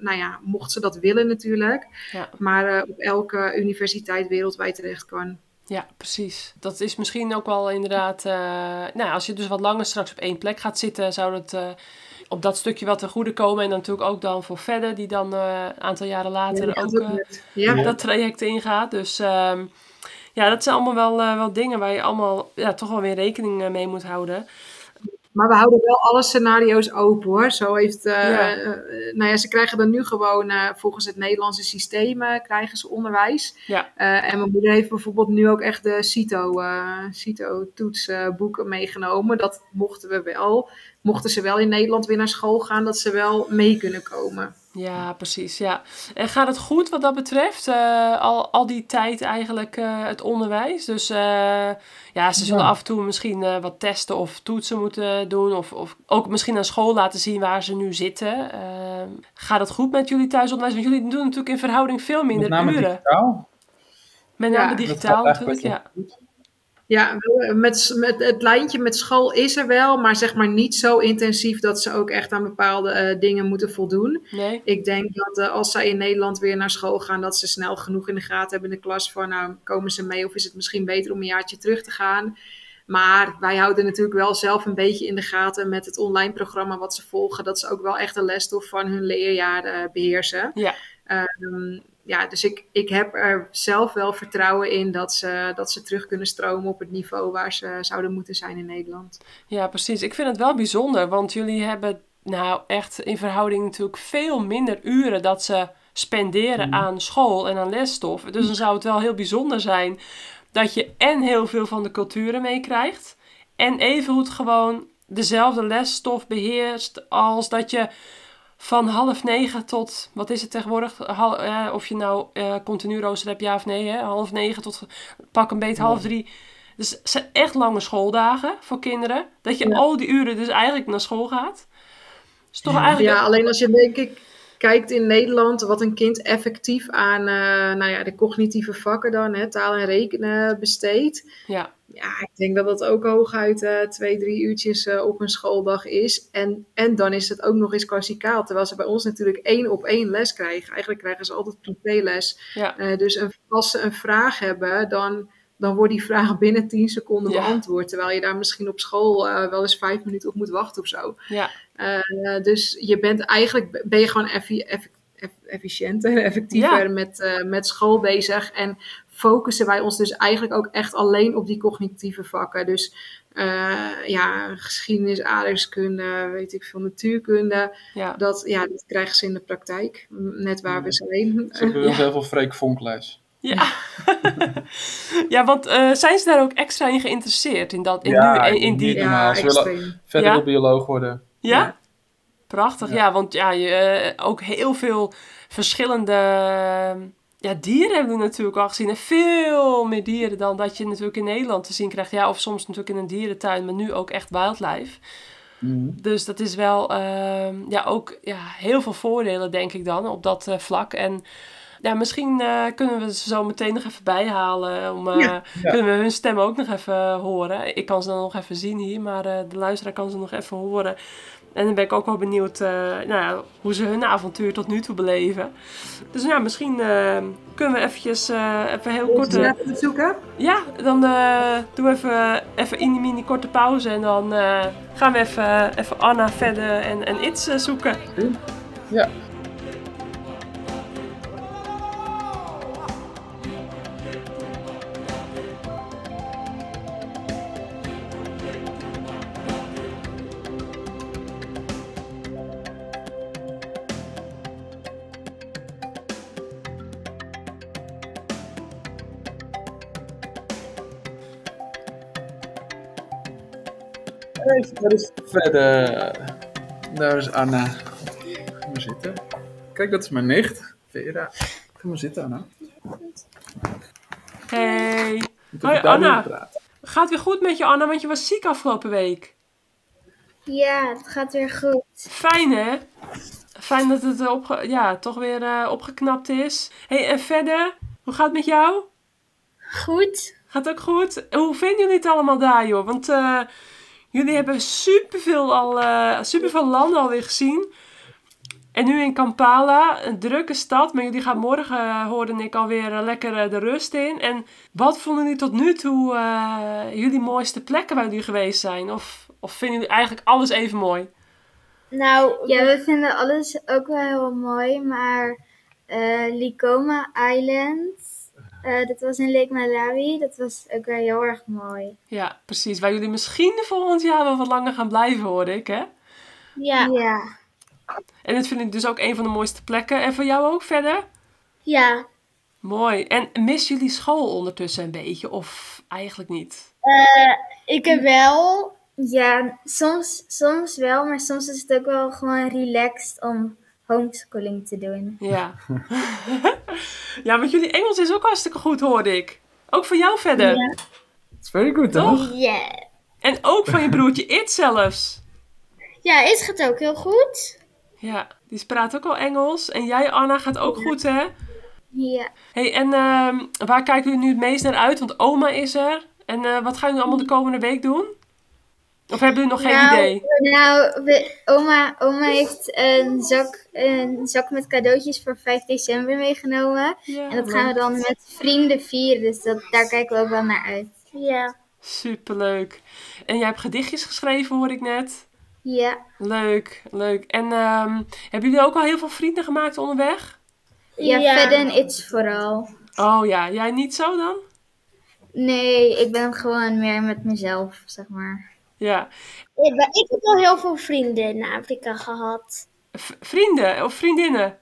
nou ja, mocht ze dat willen natuurlijk, Ja. maar op elke universiteit wereldwijd terecht kan. Ja, precies. Dat is misschien ook wel inderdaad. eh, nou, als je dus wat langer straks op één plek gaat zitten, zou dat eh, op dat stukje wat ten goede komen. En dan natuurlijk ook dan voor verder, die dan eh, een aantal jaren later Ja, dat ook ja. dat traject ingaat. Dus ehm, ja, dat zijn allemaal wel, eh, wel dingen waar je allemaal ja, toch wel weer rekening mee moet houden. Maar we houden wel alle scenario's open hoor. Zo heeft, Ja. eh, nou ja, ze krijgen dan nu gewoon volgens het Nederlandse systeem krijgen ze onderwijs. Ja. En mijn moeder heeft bijvoorbeeld nu ook echt de CITO, eh CITO-toetsboeken meegenomen. Dat mochten we wel. Mochten ze wel in Nederland weer naar school gaan, dat ze wel mee kunnen komen. Ja, precies. Ja. En gaat het goed wat dat betreft? Eh, al, al die tijd eigenlijk eh, het onderwijs. Dus eh, ja, ze zullen Ja. af en toe misschien eh, wat testen of toetsen moeten doen. Of, of ook misschien aan school laten zien waar ze nu zitten. Gaat het goed met jullie thuisonderwijs? Want jullie doen natuurlijk in verhouding veel minder Met name uren. digitaal. Met Ja, name digitaal natuurlijk. Ja. goed. Ja, wel, met, met het lijntje met school is er wel, maar zeg maar niet zo intensief dat ze ook echt aan bepaalde eh, dingen moeten voldoen. Nee? Ik denk dat eh, als zij in Nederland weer naar school gaan, dat ze snel genoeg in de gaten hebben in de klas van, nou, komen ze mee of is het misschien beter om een jaartje terug te gaan. Maar wij houden natuurlijk wel zelf een beetje in de gaten met het online programma wat ze volgen, dat ze ook wel echt de lesstof van hun leerjaar eh, beheersen. Ja. Ehm, ja, dus ik, ik heb er zelf wel vertrouwen in dat ze, dat ze terug kunnen stromen op het niveau waar ze zouden moeten zijn in Nederland. Ja, precies. Ik vind het wel bijzonder, want jullie hebben nou echt in verhouding natuurlijk veel minder uren dat ze spenderen aan school en aan lesstof. Dus dan zou het wel heel bijzonder zijn dat je en heel veel van de culturen meekrijgt en evengoed gewoon dezelfde lesstof beheerst als dat je van half negen tot, wat is het tegenwoordig, Hal- eh, of je nou eh, continu rooster hebt, ja of nee, hè? half negen tot pak een beet half drie. Dus het zijn echt lange schooldagen voor kinderen. Dat je Ja. al die uren dus eigenlijk naar school gaat. is toch eigenlijk... Ja, alleen als je denk ik kijkt in Nederland wat een kind effectief aan eh, nou ja, de cognitieve vakken dan, hè, taal en rekenen besteedt. Ja, Ja, ik denk dat dat ook hooguit eh, twee, drie uurtjes eh, op een schooldag is. En, en dan is het ook nog eens klassikaal. Terwijl ze bij ons natuurlijk één op één les krijgen. Eigenlijk krijgen ze altijd privéles. ja, dus een, als ze een vraag hebben, dan, dan wordt die vraag binnen 10 seconden Ja. beantwoord. Terwijl je daar misschien op school eh, wel eens vijf minuten op moet wachten of zo. ja, Eh, dus je bent eigenlijk ben je gewoon effi- eff- eff- efficiënter, effectiever Ja. met, eh, met school bezig. En focussen wij ons dus eigenlijk ook echt alleen op die cognitieve vakken. Dus eh, ja, geschiedenis, aardrijkskunde, weet ik veel, natuurkunde. ja. Dat, ja, dat krijgen ze in de praktijk, net waar we zijn. Ze hebben heel veel Freek Vonkles. Ja, ja want eh, zijn ze daar ook extra in geïnteresseerd? In, dat, in, Ja, nu, in, in die... Ja. Ze willen verder Ja? wil bioloog worden. Ja? Ja. Prachtig, ja. Ja. want ja, je, eh, ook heel veel verschillende ja, dieren hebben we natuurlijk al gezien. En veel meer dieren dan dat je natuurlijk in Nederland te zien krijgt. Ja, of soms natuurlijk in een dierentuin, maar nu ook echt wildlife. Mhm. Dus dat is wel ehm, ja, ook ja, heel veel voordelen, denk ik dan, op dat eh, vlak. En ja, misschien eh, kunnen we ze zo meteen nog even bijhalen. Om, eh, Ja. Kunnen we hun stem ook nog even horen. Ik kan ze dan nog even zien hier, maar eh, de luisteraar kan ze nog even horen. En dan ben ik ook wel benieuwd nou ja, hoe ze hun avontuur tot nu toe beleven. Dus ja, misschien kunnen we eventjes even heel kort... Even zoeken? ja, dan doen we even, even in die mini korte pauze. En dan gaan we even, even Anna verder en, en Iets zoeken. Ja. Even, daar is verder. Daar is Anna. Ga maar zitten. Kijk, dat is mijn nicht. Vera. Ga maar zitten, Anna. Hey. Hoi, Anna. Gaat weer goed met je, Anna, want je was ziek afgelopen week. Ja, het gaat weer goed. Fijn, hè? Fijn dat het eh, opge- ja, toch weer eh, opgeknapt is. hey, en verder, hoe gaat het met jou? Goed? Gaat ook goed? Hoe vinden jullie het allemaal daar, joh? Want eh, jullie hebben superveel, al, eh, superveel landen alweer gezien. En nu in Kampala, een drukke stad. Maar jullie gaan morgen, eh, hoorde ik, alweer eh, lekker de rust in. En wat vonden jullie tot nu toe jullie mooiste plekken waar jullie geweest zijn? Of, of vinden jullie eigenlijk alles even mooi? Nou, ja, we vinden alles ook wel heel mooi, maar Likoma Island, eh, dat was in Lake Malawi, dat was ook wel heel erg mooi. Ja, precies. Waar jullie misschien volgend jaar wel wat langer gaan blijven, hoorde ik, hè? Ja. Ja. En dat vind ik dus ook een van de mooiste plekken. En voor jou ook verder? Ja. Mooi. En mis jullie school ondertussen een beetje? Of eigenlijk niet? ik heb wel. Ja, soms, soms wel, maar soms is het ook wel gewoon relaxed om homeschooling te doen. Ja. ja, want jullie Engels is ook hartstikke goed, hoorde ik. Ook voor jou verder. Ja. It's very good, toch? Ja. En ook van je broertje It zelfs. Ja, is gaat ook heel goed. Ja, die praat ook al Engels. En jij, Anna, gaat ook goed, hè? Ja. hey, en ehm, waar kijken jullie nu het meest naar uit? Want oma is er. En eh, wat gaan jullie allemaal de komende week doen? Of hebben jullie nog geen nou, idee? Nou, we- oma, oma heeft een zak, een zak met cadeautjes voor 5 december meegenomen. Ja, En dat gaan we dan met vrienden vieren. Dus dat, daar kijken we ook wel naar uit. Ja. Superleuk. En jij hebt gedichtjes geschreven, hoor ik net. Ja. Leuk, leuk. En ehm, hebben jullie ook al heel veel vrienden gemaakt onderweg? Ja, Ja. verder en iets vooral. Oh ja, jij niet zo dan? Nee, ik ben gewoon meer met mezelf, zeg maar. Ja. Ik, ik heb al heel veel vrienden in Afrika gehad. V- vrienden of vriendinnen?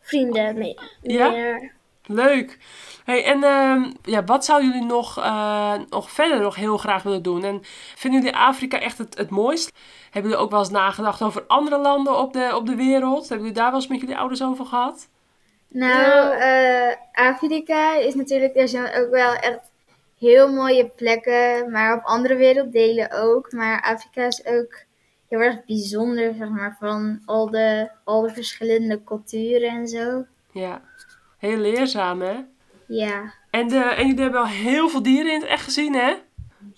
Vrienden mee. Ja? meer. Leuk. Hey, en ehm, ja, wat zouden jullie nog, eh, nog verder nog heel graag willen doen? En vinden jullie Afrika echt het, het mooist? Hebben jullie ook wel eens nagedacht over andere landen op de, op de wereld? Hebben jullie daar wel eens met jullie ouders over gehad? Nou, eh, Afrika is natuurlijk, er zijn ook wel echt heel mooie plekken, maar op andere werelddelen ook. Maar Afrika is ook heel erg bijzonder, zeg maar, van al de, al de verschillende culturen en zo. Ja. Heel leerzaam, hè? Ja, En, de, en jullie hebben al heel veel dieren in het echt gezien, hè?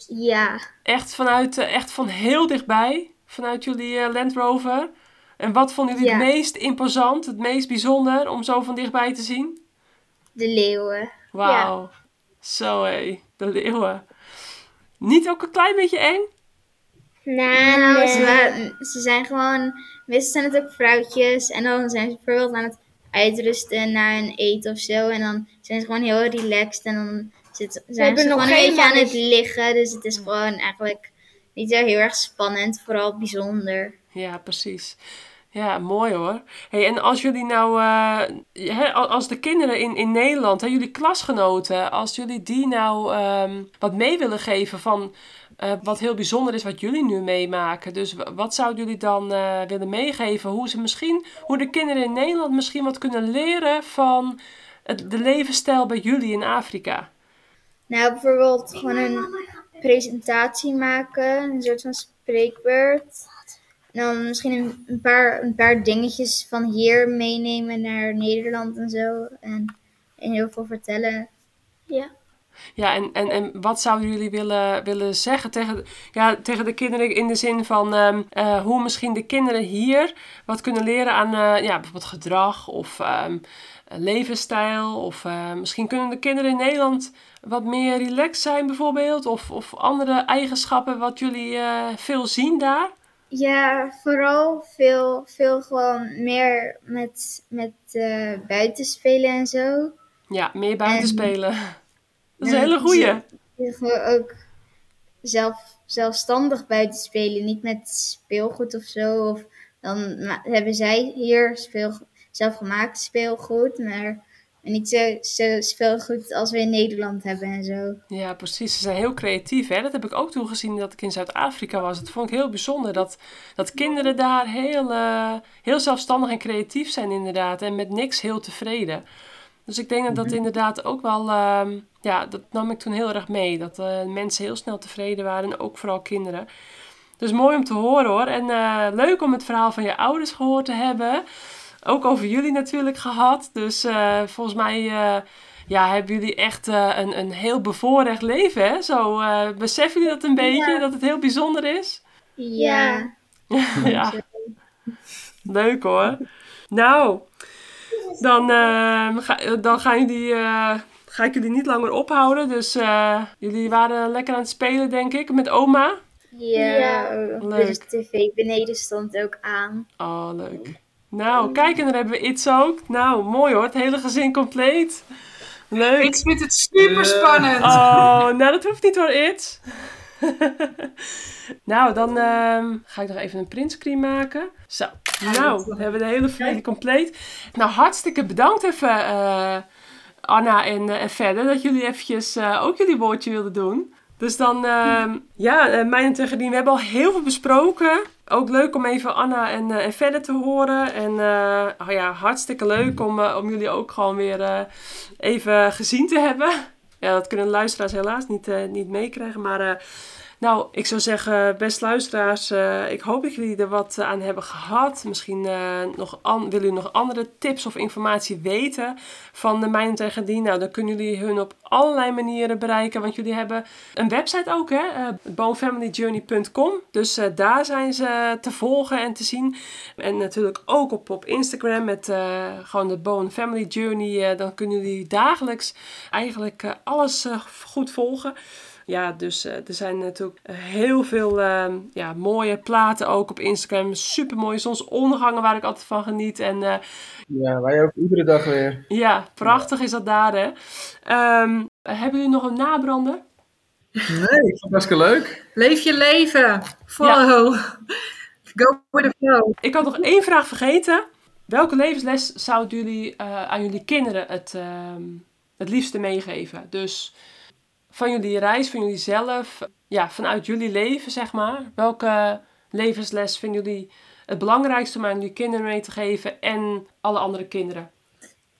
ja. Echt, vanuit, eh, echt van heel dichtbij, vanuit jullie eh, Land Rover. En wat vonden jullie Ja. het meest imposant, het meest bijzonder om zo van dichtbij te zien? De leeuwen. Wauw. Zo hé, de leeuwen. Niet ook een klein beetje eng? Nou, Nou, nee. ze, zijn gewoon, meestal zijn het ook vrouwtjes en dan zijn ze bijvoorbeeld aan het uitrusten na een eten of zo. En dan zijn ze gewoon heel relaxed en dan zit, zijn ze hebben nog gewoon een geen beetje aan het liggen. Dus het is gewoon eigenlijk niet zo heel erg spannend, vooral bijzonder. Ja, precies. Ja, mooi hoor. Hey, en als jullie nou, eh, als de kinderen in, in Nederland, hè, jullie klasgenoten, als jullie die nou ehm, wat mee willen geven van eh, wat heel bijzonder is wat jullie nu meemaken. Dus wat zouden jullie dan eh, willen meegeven? Hoe ze misschien, hoe de kinderen in Nederland misschien wat kunnen leren van het, de levensstijl bij jullie in Afrika? Nou, bijvoorbeeld gewoon een presentatie maken, een soort van spreekbeurt. En dan misschien een, een paar, een paar dingetjes van hier meenemen naar Nederland en zo. En, en heel veel vertellen. Ja. Ja, en, en, en wat zouden jullie willen, willen zeggen tegen, ja, tegen de kinderen in de zin van ehm, eh, hoe misschien de kinderen hier wat kunnen leren aan eh, ja, bijvoorbeeld gedrag of ehm, levensstijl? Of eh, misschien kunnen de kinderen in Nederland wat meer relaxed zijn bijvoorbeeld? Of, of andere eigenschappen wat jullie eh, veel zien daar? Ja, vooral veel, veel gewoon meer met, met eh buitenspelen en zo. Ja, meer buiten En- spelen. Dat is een hele goeie. Gewoon ook zelf, zelfstandig buitenspelen, niet met speelgoed of zo. Of dan hebben zij hier speel, zelfgemaakt speelgoed, maar niet zo, zo speelgoed als we in Nederland hebben en zo. Ja, precies. Ze zijn heel creatief. Hè? Dat heb ik ook toen gezien dat ik in Zuid-Afrika was. Dat vond ik heel bijzonder. Dat, dat kinderen daar heel, eh, heel zelfstandig en creatief zijn inderdaad. En met niks heel tevreden. Dus ik denk dat dat inderdaad ook wel, ehm, ja, dat nam ik toen heel erg mee. Dat eh, mensen heel snel tevreden waren en ook vooral kinderen. Dus mooi om te horen hoor. En eh, leuk om het verhaal van je ouders gehoord te hebben. Ook over jullie natuurlijk gehad. Dus eh, volgens mij eh, ja, hebben jullie echt eh, een, een heel bevoorrecht leven. Hè? Zo eh, beseffen jullie dat een beetje, dat het heel bijzonder is? Ja. ja. Leuk hoor. Nou, dan, eh, ga, dan gaan jullie, eh, ga ik jullie niet langer ophouden. Dus eh, jullie waren lekker aan het spelen, denk ik, met oma. Ja. Leuk. Dus de tv beneden stond ook aan. Oh, leuk. Nou, kijk, en dan hebben we iets ook. Nou, mooi hoor. Het hele gezin compleet. Leuk. Ik vind het super spannend. Oh, nou dat hoeft niet hoor, It. nou, dan ehm, ga ik nog even een printscreen maken. Zo, nou, we hebben de hele familie compleet. Nou, hartstikke bedankt even, eh, Anna en, eh, en verder, dat jullie eventjes eh, ook jullie woordje wilden doen. Dus dan, ehm, ja, eh, mijn en Tegedien, we hebben al heel veel besproken. Ook leuk om even Anna en, eh, en verder te horen. En eh, oh ja, hartstikke leuk om, eh, om jullie ook gewoon weer even gezien te hebben. Ja, dat kunnen luisteraars helaas niet, niet meekrijgen. Maar nou, ik zou zeggen, best luisteraars, eh, ik hoop dat jullie er wat aan hebben gehad. Misschien eh, nog willen jullie nog andere tips of informatie weten van de Mijn tegen. Nou, dan kunnen jullie hun op allerlei manieren bereiken. Want jullie hebben een website ook, hè? eh, bonefamilyjourney.com. Dus eh, daar zijn ze te volgen en te zien. En natuurlijk ook op, op Instagram met eh, gewoon de Bone Family Journey. eh, dan kunnen jullie dagelijks eigenlijk eh, alles eh, goed volgen. Ja, dus eh, er zijn natuurlijk heel veel ehm, ja, mooie platen ook op Instagram. Super mooie zonsondergangen waar ik altijd van geniet. En eh, Ja, wij ook iedere dag weer. ja, prachtig is dat daar hè. Ehm, hebben jullie nog een nabrander? Nee, ik vond het hartstikke leuk. Leef je leven. Follow. Go with the flow. Ik had nog één vraag vergeten. Welke levensles zouden jullie eh, aan jullie kinderen het, ehm, het liefste meegeven? Dus van jullie reis, van jullie zelf, ja, vanuit jullie leven zeg maar. Welke levensles vinden jullie het belangrijkste om aan jullie kinderen mee te geven en alle andere kinderen?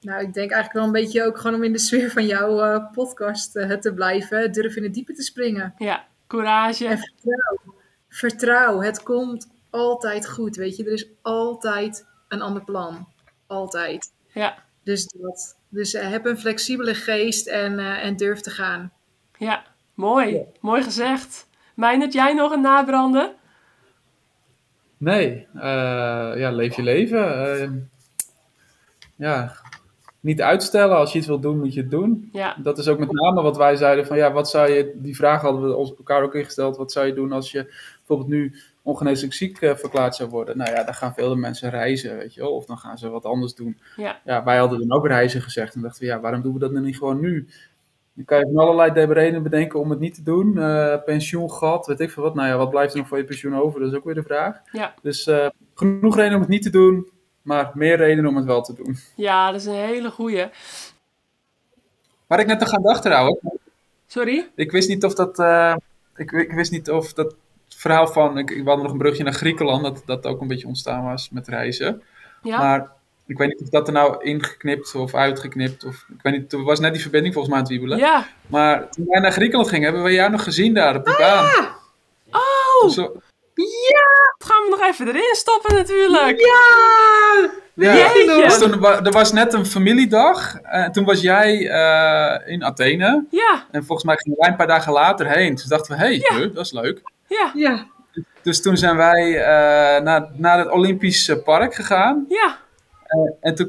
Nou, ik denk eigenlijk wel een beetje ook gewoon om in de sfeer van jouw eh, podcast eh, te blijven. Durf in het diepe te springen. Ja, courage. En vertrouw. Vertrouw. Het komt altijd goed, weet je. Er is altijd een ander plan. Altijd. Ja, Dus dat. Dus eh, heb een flexibele geest en, en durf te gaan. Ja, mooi. Mooi gezegd. Meijnert, jij nog een nabrander? Nee, eh, ja, leef je leven. Eh, ja, niet uitstellen. Als je iets wilt doen, moet je het doen. Ja, Dat is ook met name wat wij zeiden van ja, wat zou je, die vraag hadden we ons elkaar ook ingesteld, wat zou je doen als je bijvoorbeeld nu ongeneeslijk ziek eh, verklaard zou worden? Nou ja, dan gaan veel mensen reizen, weet je wel, of dan gaan ze wat anders doen. ja, Ja, wij hadden dan ook reizen gezegd en dachten we ja, waarom doen we dat dan niet gewoon nu? Dan kan je van allerlei redenen bedenken om het niet te doen. Eh pensioengat, weet ik veel wat. Nou ja, wat blijft er nog voor je pensioen over? Dat is ook weer de vraag. ja. Dus eh, genoeg redenen om het niet te doen, maar meer redenen om het wel te doen. Ja, dat is een hele goeie. Waar ik net nog aan dacht trouwens, Sorry? Ik wist niet of dat. eh, ik, ik wist niet of dat verhaal van. Ik, ik had nog een brugje naar Griekenland. Dat dat ook een beetje ontstaan was met reizen. Ja? Maar ik weet niet of dat er nou ingeknipt of uitgeknipt. Of, ik weet niet. Er was net die verbinding volgens mij aan het wiebelen. Ja. Maar toen wij naar Griekenland gingen, hebben we jou nog gezien daar op die baan. Oh, Zo, dat gaan we nog even erin stoppen natuurlijk. Ja! ja, dus toen, er was net een familiedag. En toen was jij eh, in Athene. Ja, En volgens mij gingen wij een paar dagen later heen. Dus dachten we, hé, hey, dat is leuk. ja, Ja. Dus toen zijn wij eh, naar, naar het Olympisch eh, Park gegaan. ja. En toen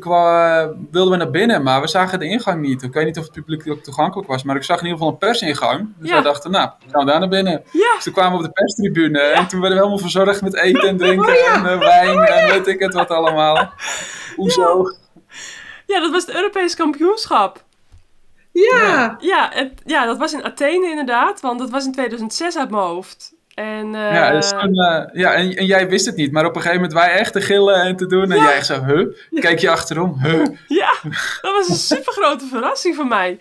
wilden we naar binnen, maar we zagen de ingang niet. Ik weet niet of het publiek ook toegankelijk was, maar ik zag in ieder geval een persingang. Dus Ja. wij dachten, nou, gaan we daar naar binnen. Ja. Dus toen kwamen we op de perstribune en toen werden we helemaal verzorgd met eten en drinken Oh en eh, wijn en weet ik het wat allemaal. Hoezo? Ja, dat was het Europees kampioenschap. Ja. Ja, het, ja, dat was in Athene inderdaad, want dat was in 2006 uit mijn hoofd. En, eh, Ja, dus toen, eh, ja en, en jij wist het niet, maar op een gegeven moment wij echt te gillen en te doen. En jij echt zo, huh? Keek je achterom, huh? Ja, dat was een super grote verrassing voor mij.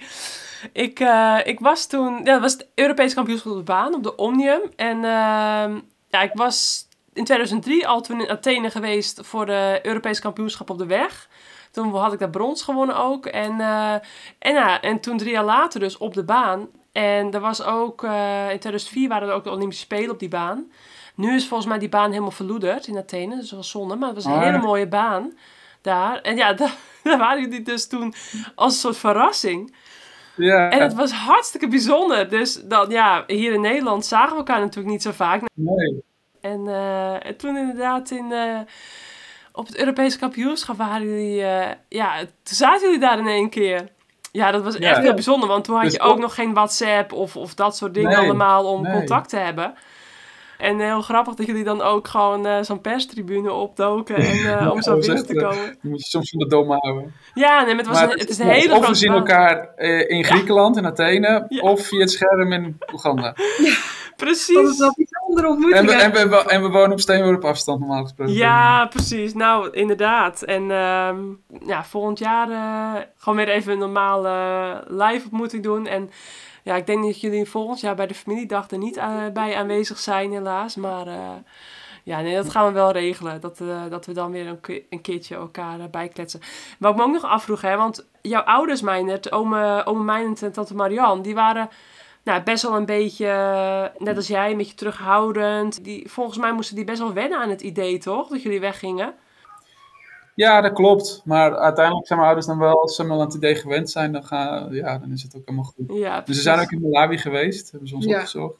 Ik, eh, ik was toen, ja, dat was het Europees kampioenschap op de baan, op de Omnium. En ehm, ja, ik was in 2003 al toen in Athene geweest voor de Europese kampioenschap op de weg. Toen had ik daar brons gewonnen ook. En, eh, en, ja, en toen drie jaar later dus op de baan. En er was ook, eh, in 2004 waren er ook de Olympische Spelen op die baan. Nu is volgens mij die baan helemaal verloederd in Athene. Dus dat was zonde, maar het was een Ah. hele mooie baan daar. En ja, daar, daar waren jullie dus toen als een soort verrassing. Ja, En het was hartstikke bijzonder. Dus dan, ja, hier in Nederland zagen we elkaar natuurlijk niet zo vaak. nee. En, eh, en toen inderdaad in, eh, op het Europese kampioenschap waren jullie... ja, toen zaten jullie daar in één keer. Ja, dat was Ja. echt heel bijzonder. Want toen had Dus je ook nog geen WhatsApp of, of dat soort dingen Nee, allemaal om nee. contact te hebben. En heel grappig dat jullie dan ook gewoon eh, zo'n perstribune opdoken en, eh, om zo binnen echt, te eh, komen. Die moet je soms van de dom houden. Ja, nee, maar het, was Maar een, het is een hele of we zien elkaar eh, in Griekenland, in Athene, Ja. of via het scherm in Oeganda. Dat is Precies. wel bijzondere En ontmoetingen. we, en, we, en we wonen op steenworp afstand normaal gesproken. Ja, precies. Nou, inderdaad. En ehm, ja, volgend jaar eh, gewoon weer even een normale live ontmoeting doen. En ja, ik denk dat jullie volgend jaar bij de familiedag er niet eh, bij aanwezig zijn, helaas. Maar eh, ja, nee, dat gaan we wel regelen. Dat, eh, dat we dan weer een, ke- een keertje elkaar eh, bijkletsen. Wat ik me ook nog afvroeg, hè, want jouw ouders, Meijnert, ome, ome Meijnert en tante Marianne, die waren nou, best wel een beetje, eh, net als jij, een beetje terughoudend. Die, volgens mij moesten die best wel wennen aan het idee, toch? Dat jullie weggingen. Ja, dat klopt. Maar uiteindelijk zijn mijn ouders dan wel, als ze al aan het idee gewend zijn, dan, gaan, ja, dan is het ook helemaal goed. Ja, Dus ze zijn ook in Malawi geweest, hebben ze ons Ja. opgezocht.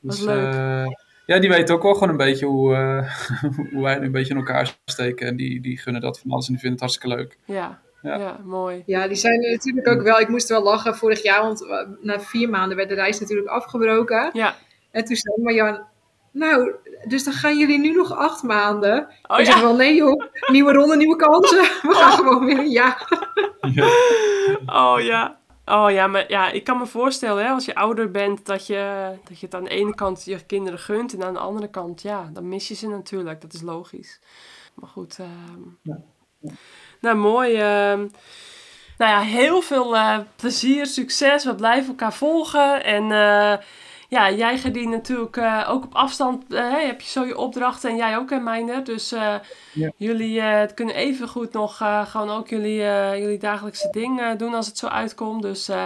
Dat Dus, leuk. eh, ja, die weten ook wel gewoon een beetje hoe, eh, hoe wij nu een beetje in elkaar steken. En die, die gunnen dat van alles en die vinden het hartstikke leuk. Ja, ja. Ja. mooi. Ja, die zijn natuurlijk ook wel. Ik moest wel lachen vorig jaar, want na vier maanden werd de reis natuurlijk afgebroken. Ja. En toen zei Marjan, nou, dus dan gaan jullie nu nog acht maanden. Oh ik zeg ja, wel, nee joh, nieuwe ronde, nieuwe kansen. We gaan gewoon weer, ja. oh ja. Oh ja, maar ja, ik kan me voorstellen, hè, als je ouder bent, dat je, dat je het aan de ene kant je kinderen gunt en aan de andere kant, ja, dan mis je ze natuurlijk. Dat is logisch. Maar goed. ehm, Nou, mooi. ehm. nou ja, heel veel eh, plezier, succes. We blijven elkaar volgen. En eh, ja, jij Gedien natuurlijk eh, ook op afstand. hè, heb je zo je opdrachten en jij ook, hè, Meijner. Dus Ja. jullie kunnen even goed nog gewoon ook jullie, jullie dagelijkse ding eh, doen als het zo uitkomt. Dus uh,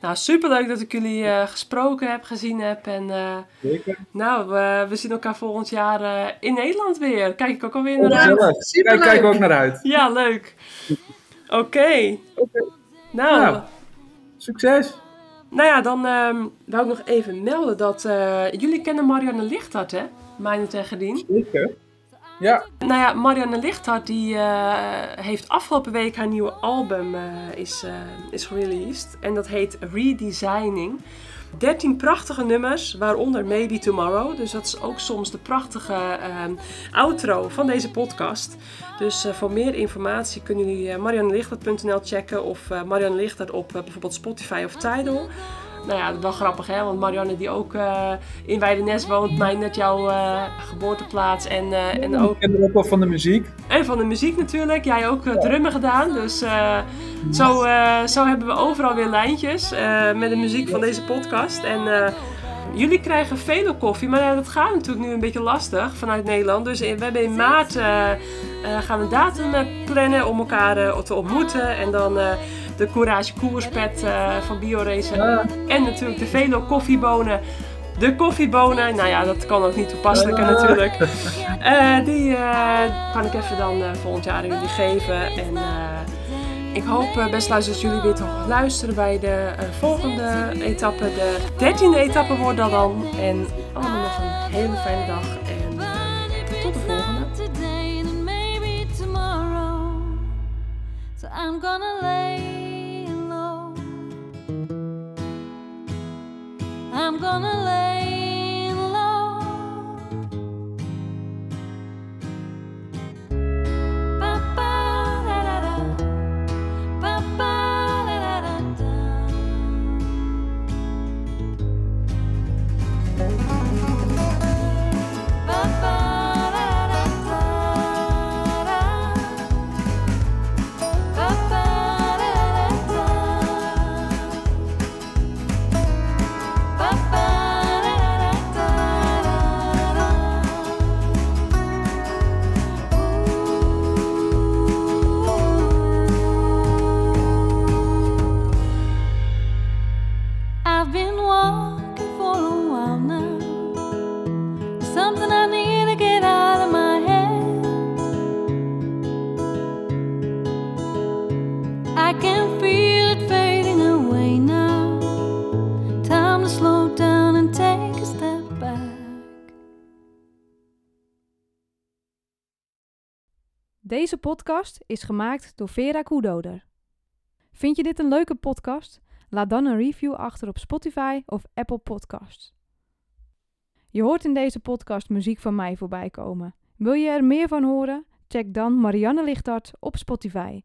nou, superleuk dat ik jullie uh, gesproken heb, gezien heb. En uh, Zeker. nou, we, we zien elkaar volgend jaar uh, in Nederland weer. Kijk ik ook alweer naar uit. Ja, Kijk, superleuk. kijk ook naar uit. Ja, leuk. Oké. Okay. Nou, Nou, succes. nou ja, dan um, wou ik nog even melden dat uh, jullie kennen Marianne Lichthart, hè? Mijn Dien. Zeker. Ja. Nou ja, Marianne Lichthart die uh, heeft afgelopen week haar nieuwe album uh, is, uh, is gereleased. En dat heet Redesigning. 13 prachtige nummers, waaronder Maybe Tomorrow. Dus dat is ook soms de prachtige outro van deze podcast. Dus voor meer informatie kunnen jullie mariannelichtert.nl checken of Marianne Lichtert op bijvoorbeeld Spotify of Tidal. Nou ja, dat is wel grappig hè, want Marianne die ook uh, in Weidenes woont, mij net jouw uh, geboorteplaats en, uh, en ook... Ken ook wel van de muziek. En van de muziek natuurlijk, jij ook drummen gedaan, dus zo, zo hebben we overal weer lijntjes met de muziek van deze podcast. En jullie krijgen vele koffie, maar dat gaat natuurlijk nu een beetje lastig vanuit Nederland. Dus we hebben in maart gaan we een datum plannen om elkaar te ontmoeten en dan de Courage Koerspet uh, van BioRace. Ja. En natuurlijk de Velo koffiebonen. De koffiebonen, nou ja, dat kan ook niet toepasselijk ja. natuurlijk. Uh, die uh, kan ik even dan uh, volgend jaar aan jullie geven. En ik hoop, best luisteren, dat jullie weer toch luisteren bij de volgende etappe. De dertiende etappe wordt dat dan. En allemaal nog een hele fijne dag. En tot de volgende. I'm gonna lay I'm gonna lay Deze podcast is gemaakt door Vera Koedoder. Vind je dit een leuke podcast? Laat dan een review achter op Spotify of Apple Podcasts. Je hoort in deze podcast muziek van mij voorbij komen. Wil je er meer van horen? Check dan Marianne Lichtart op Spotify.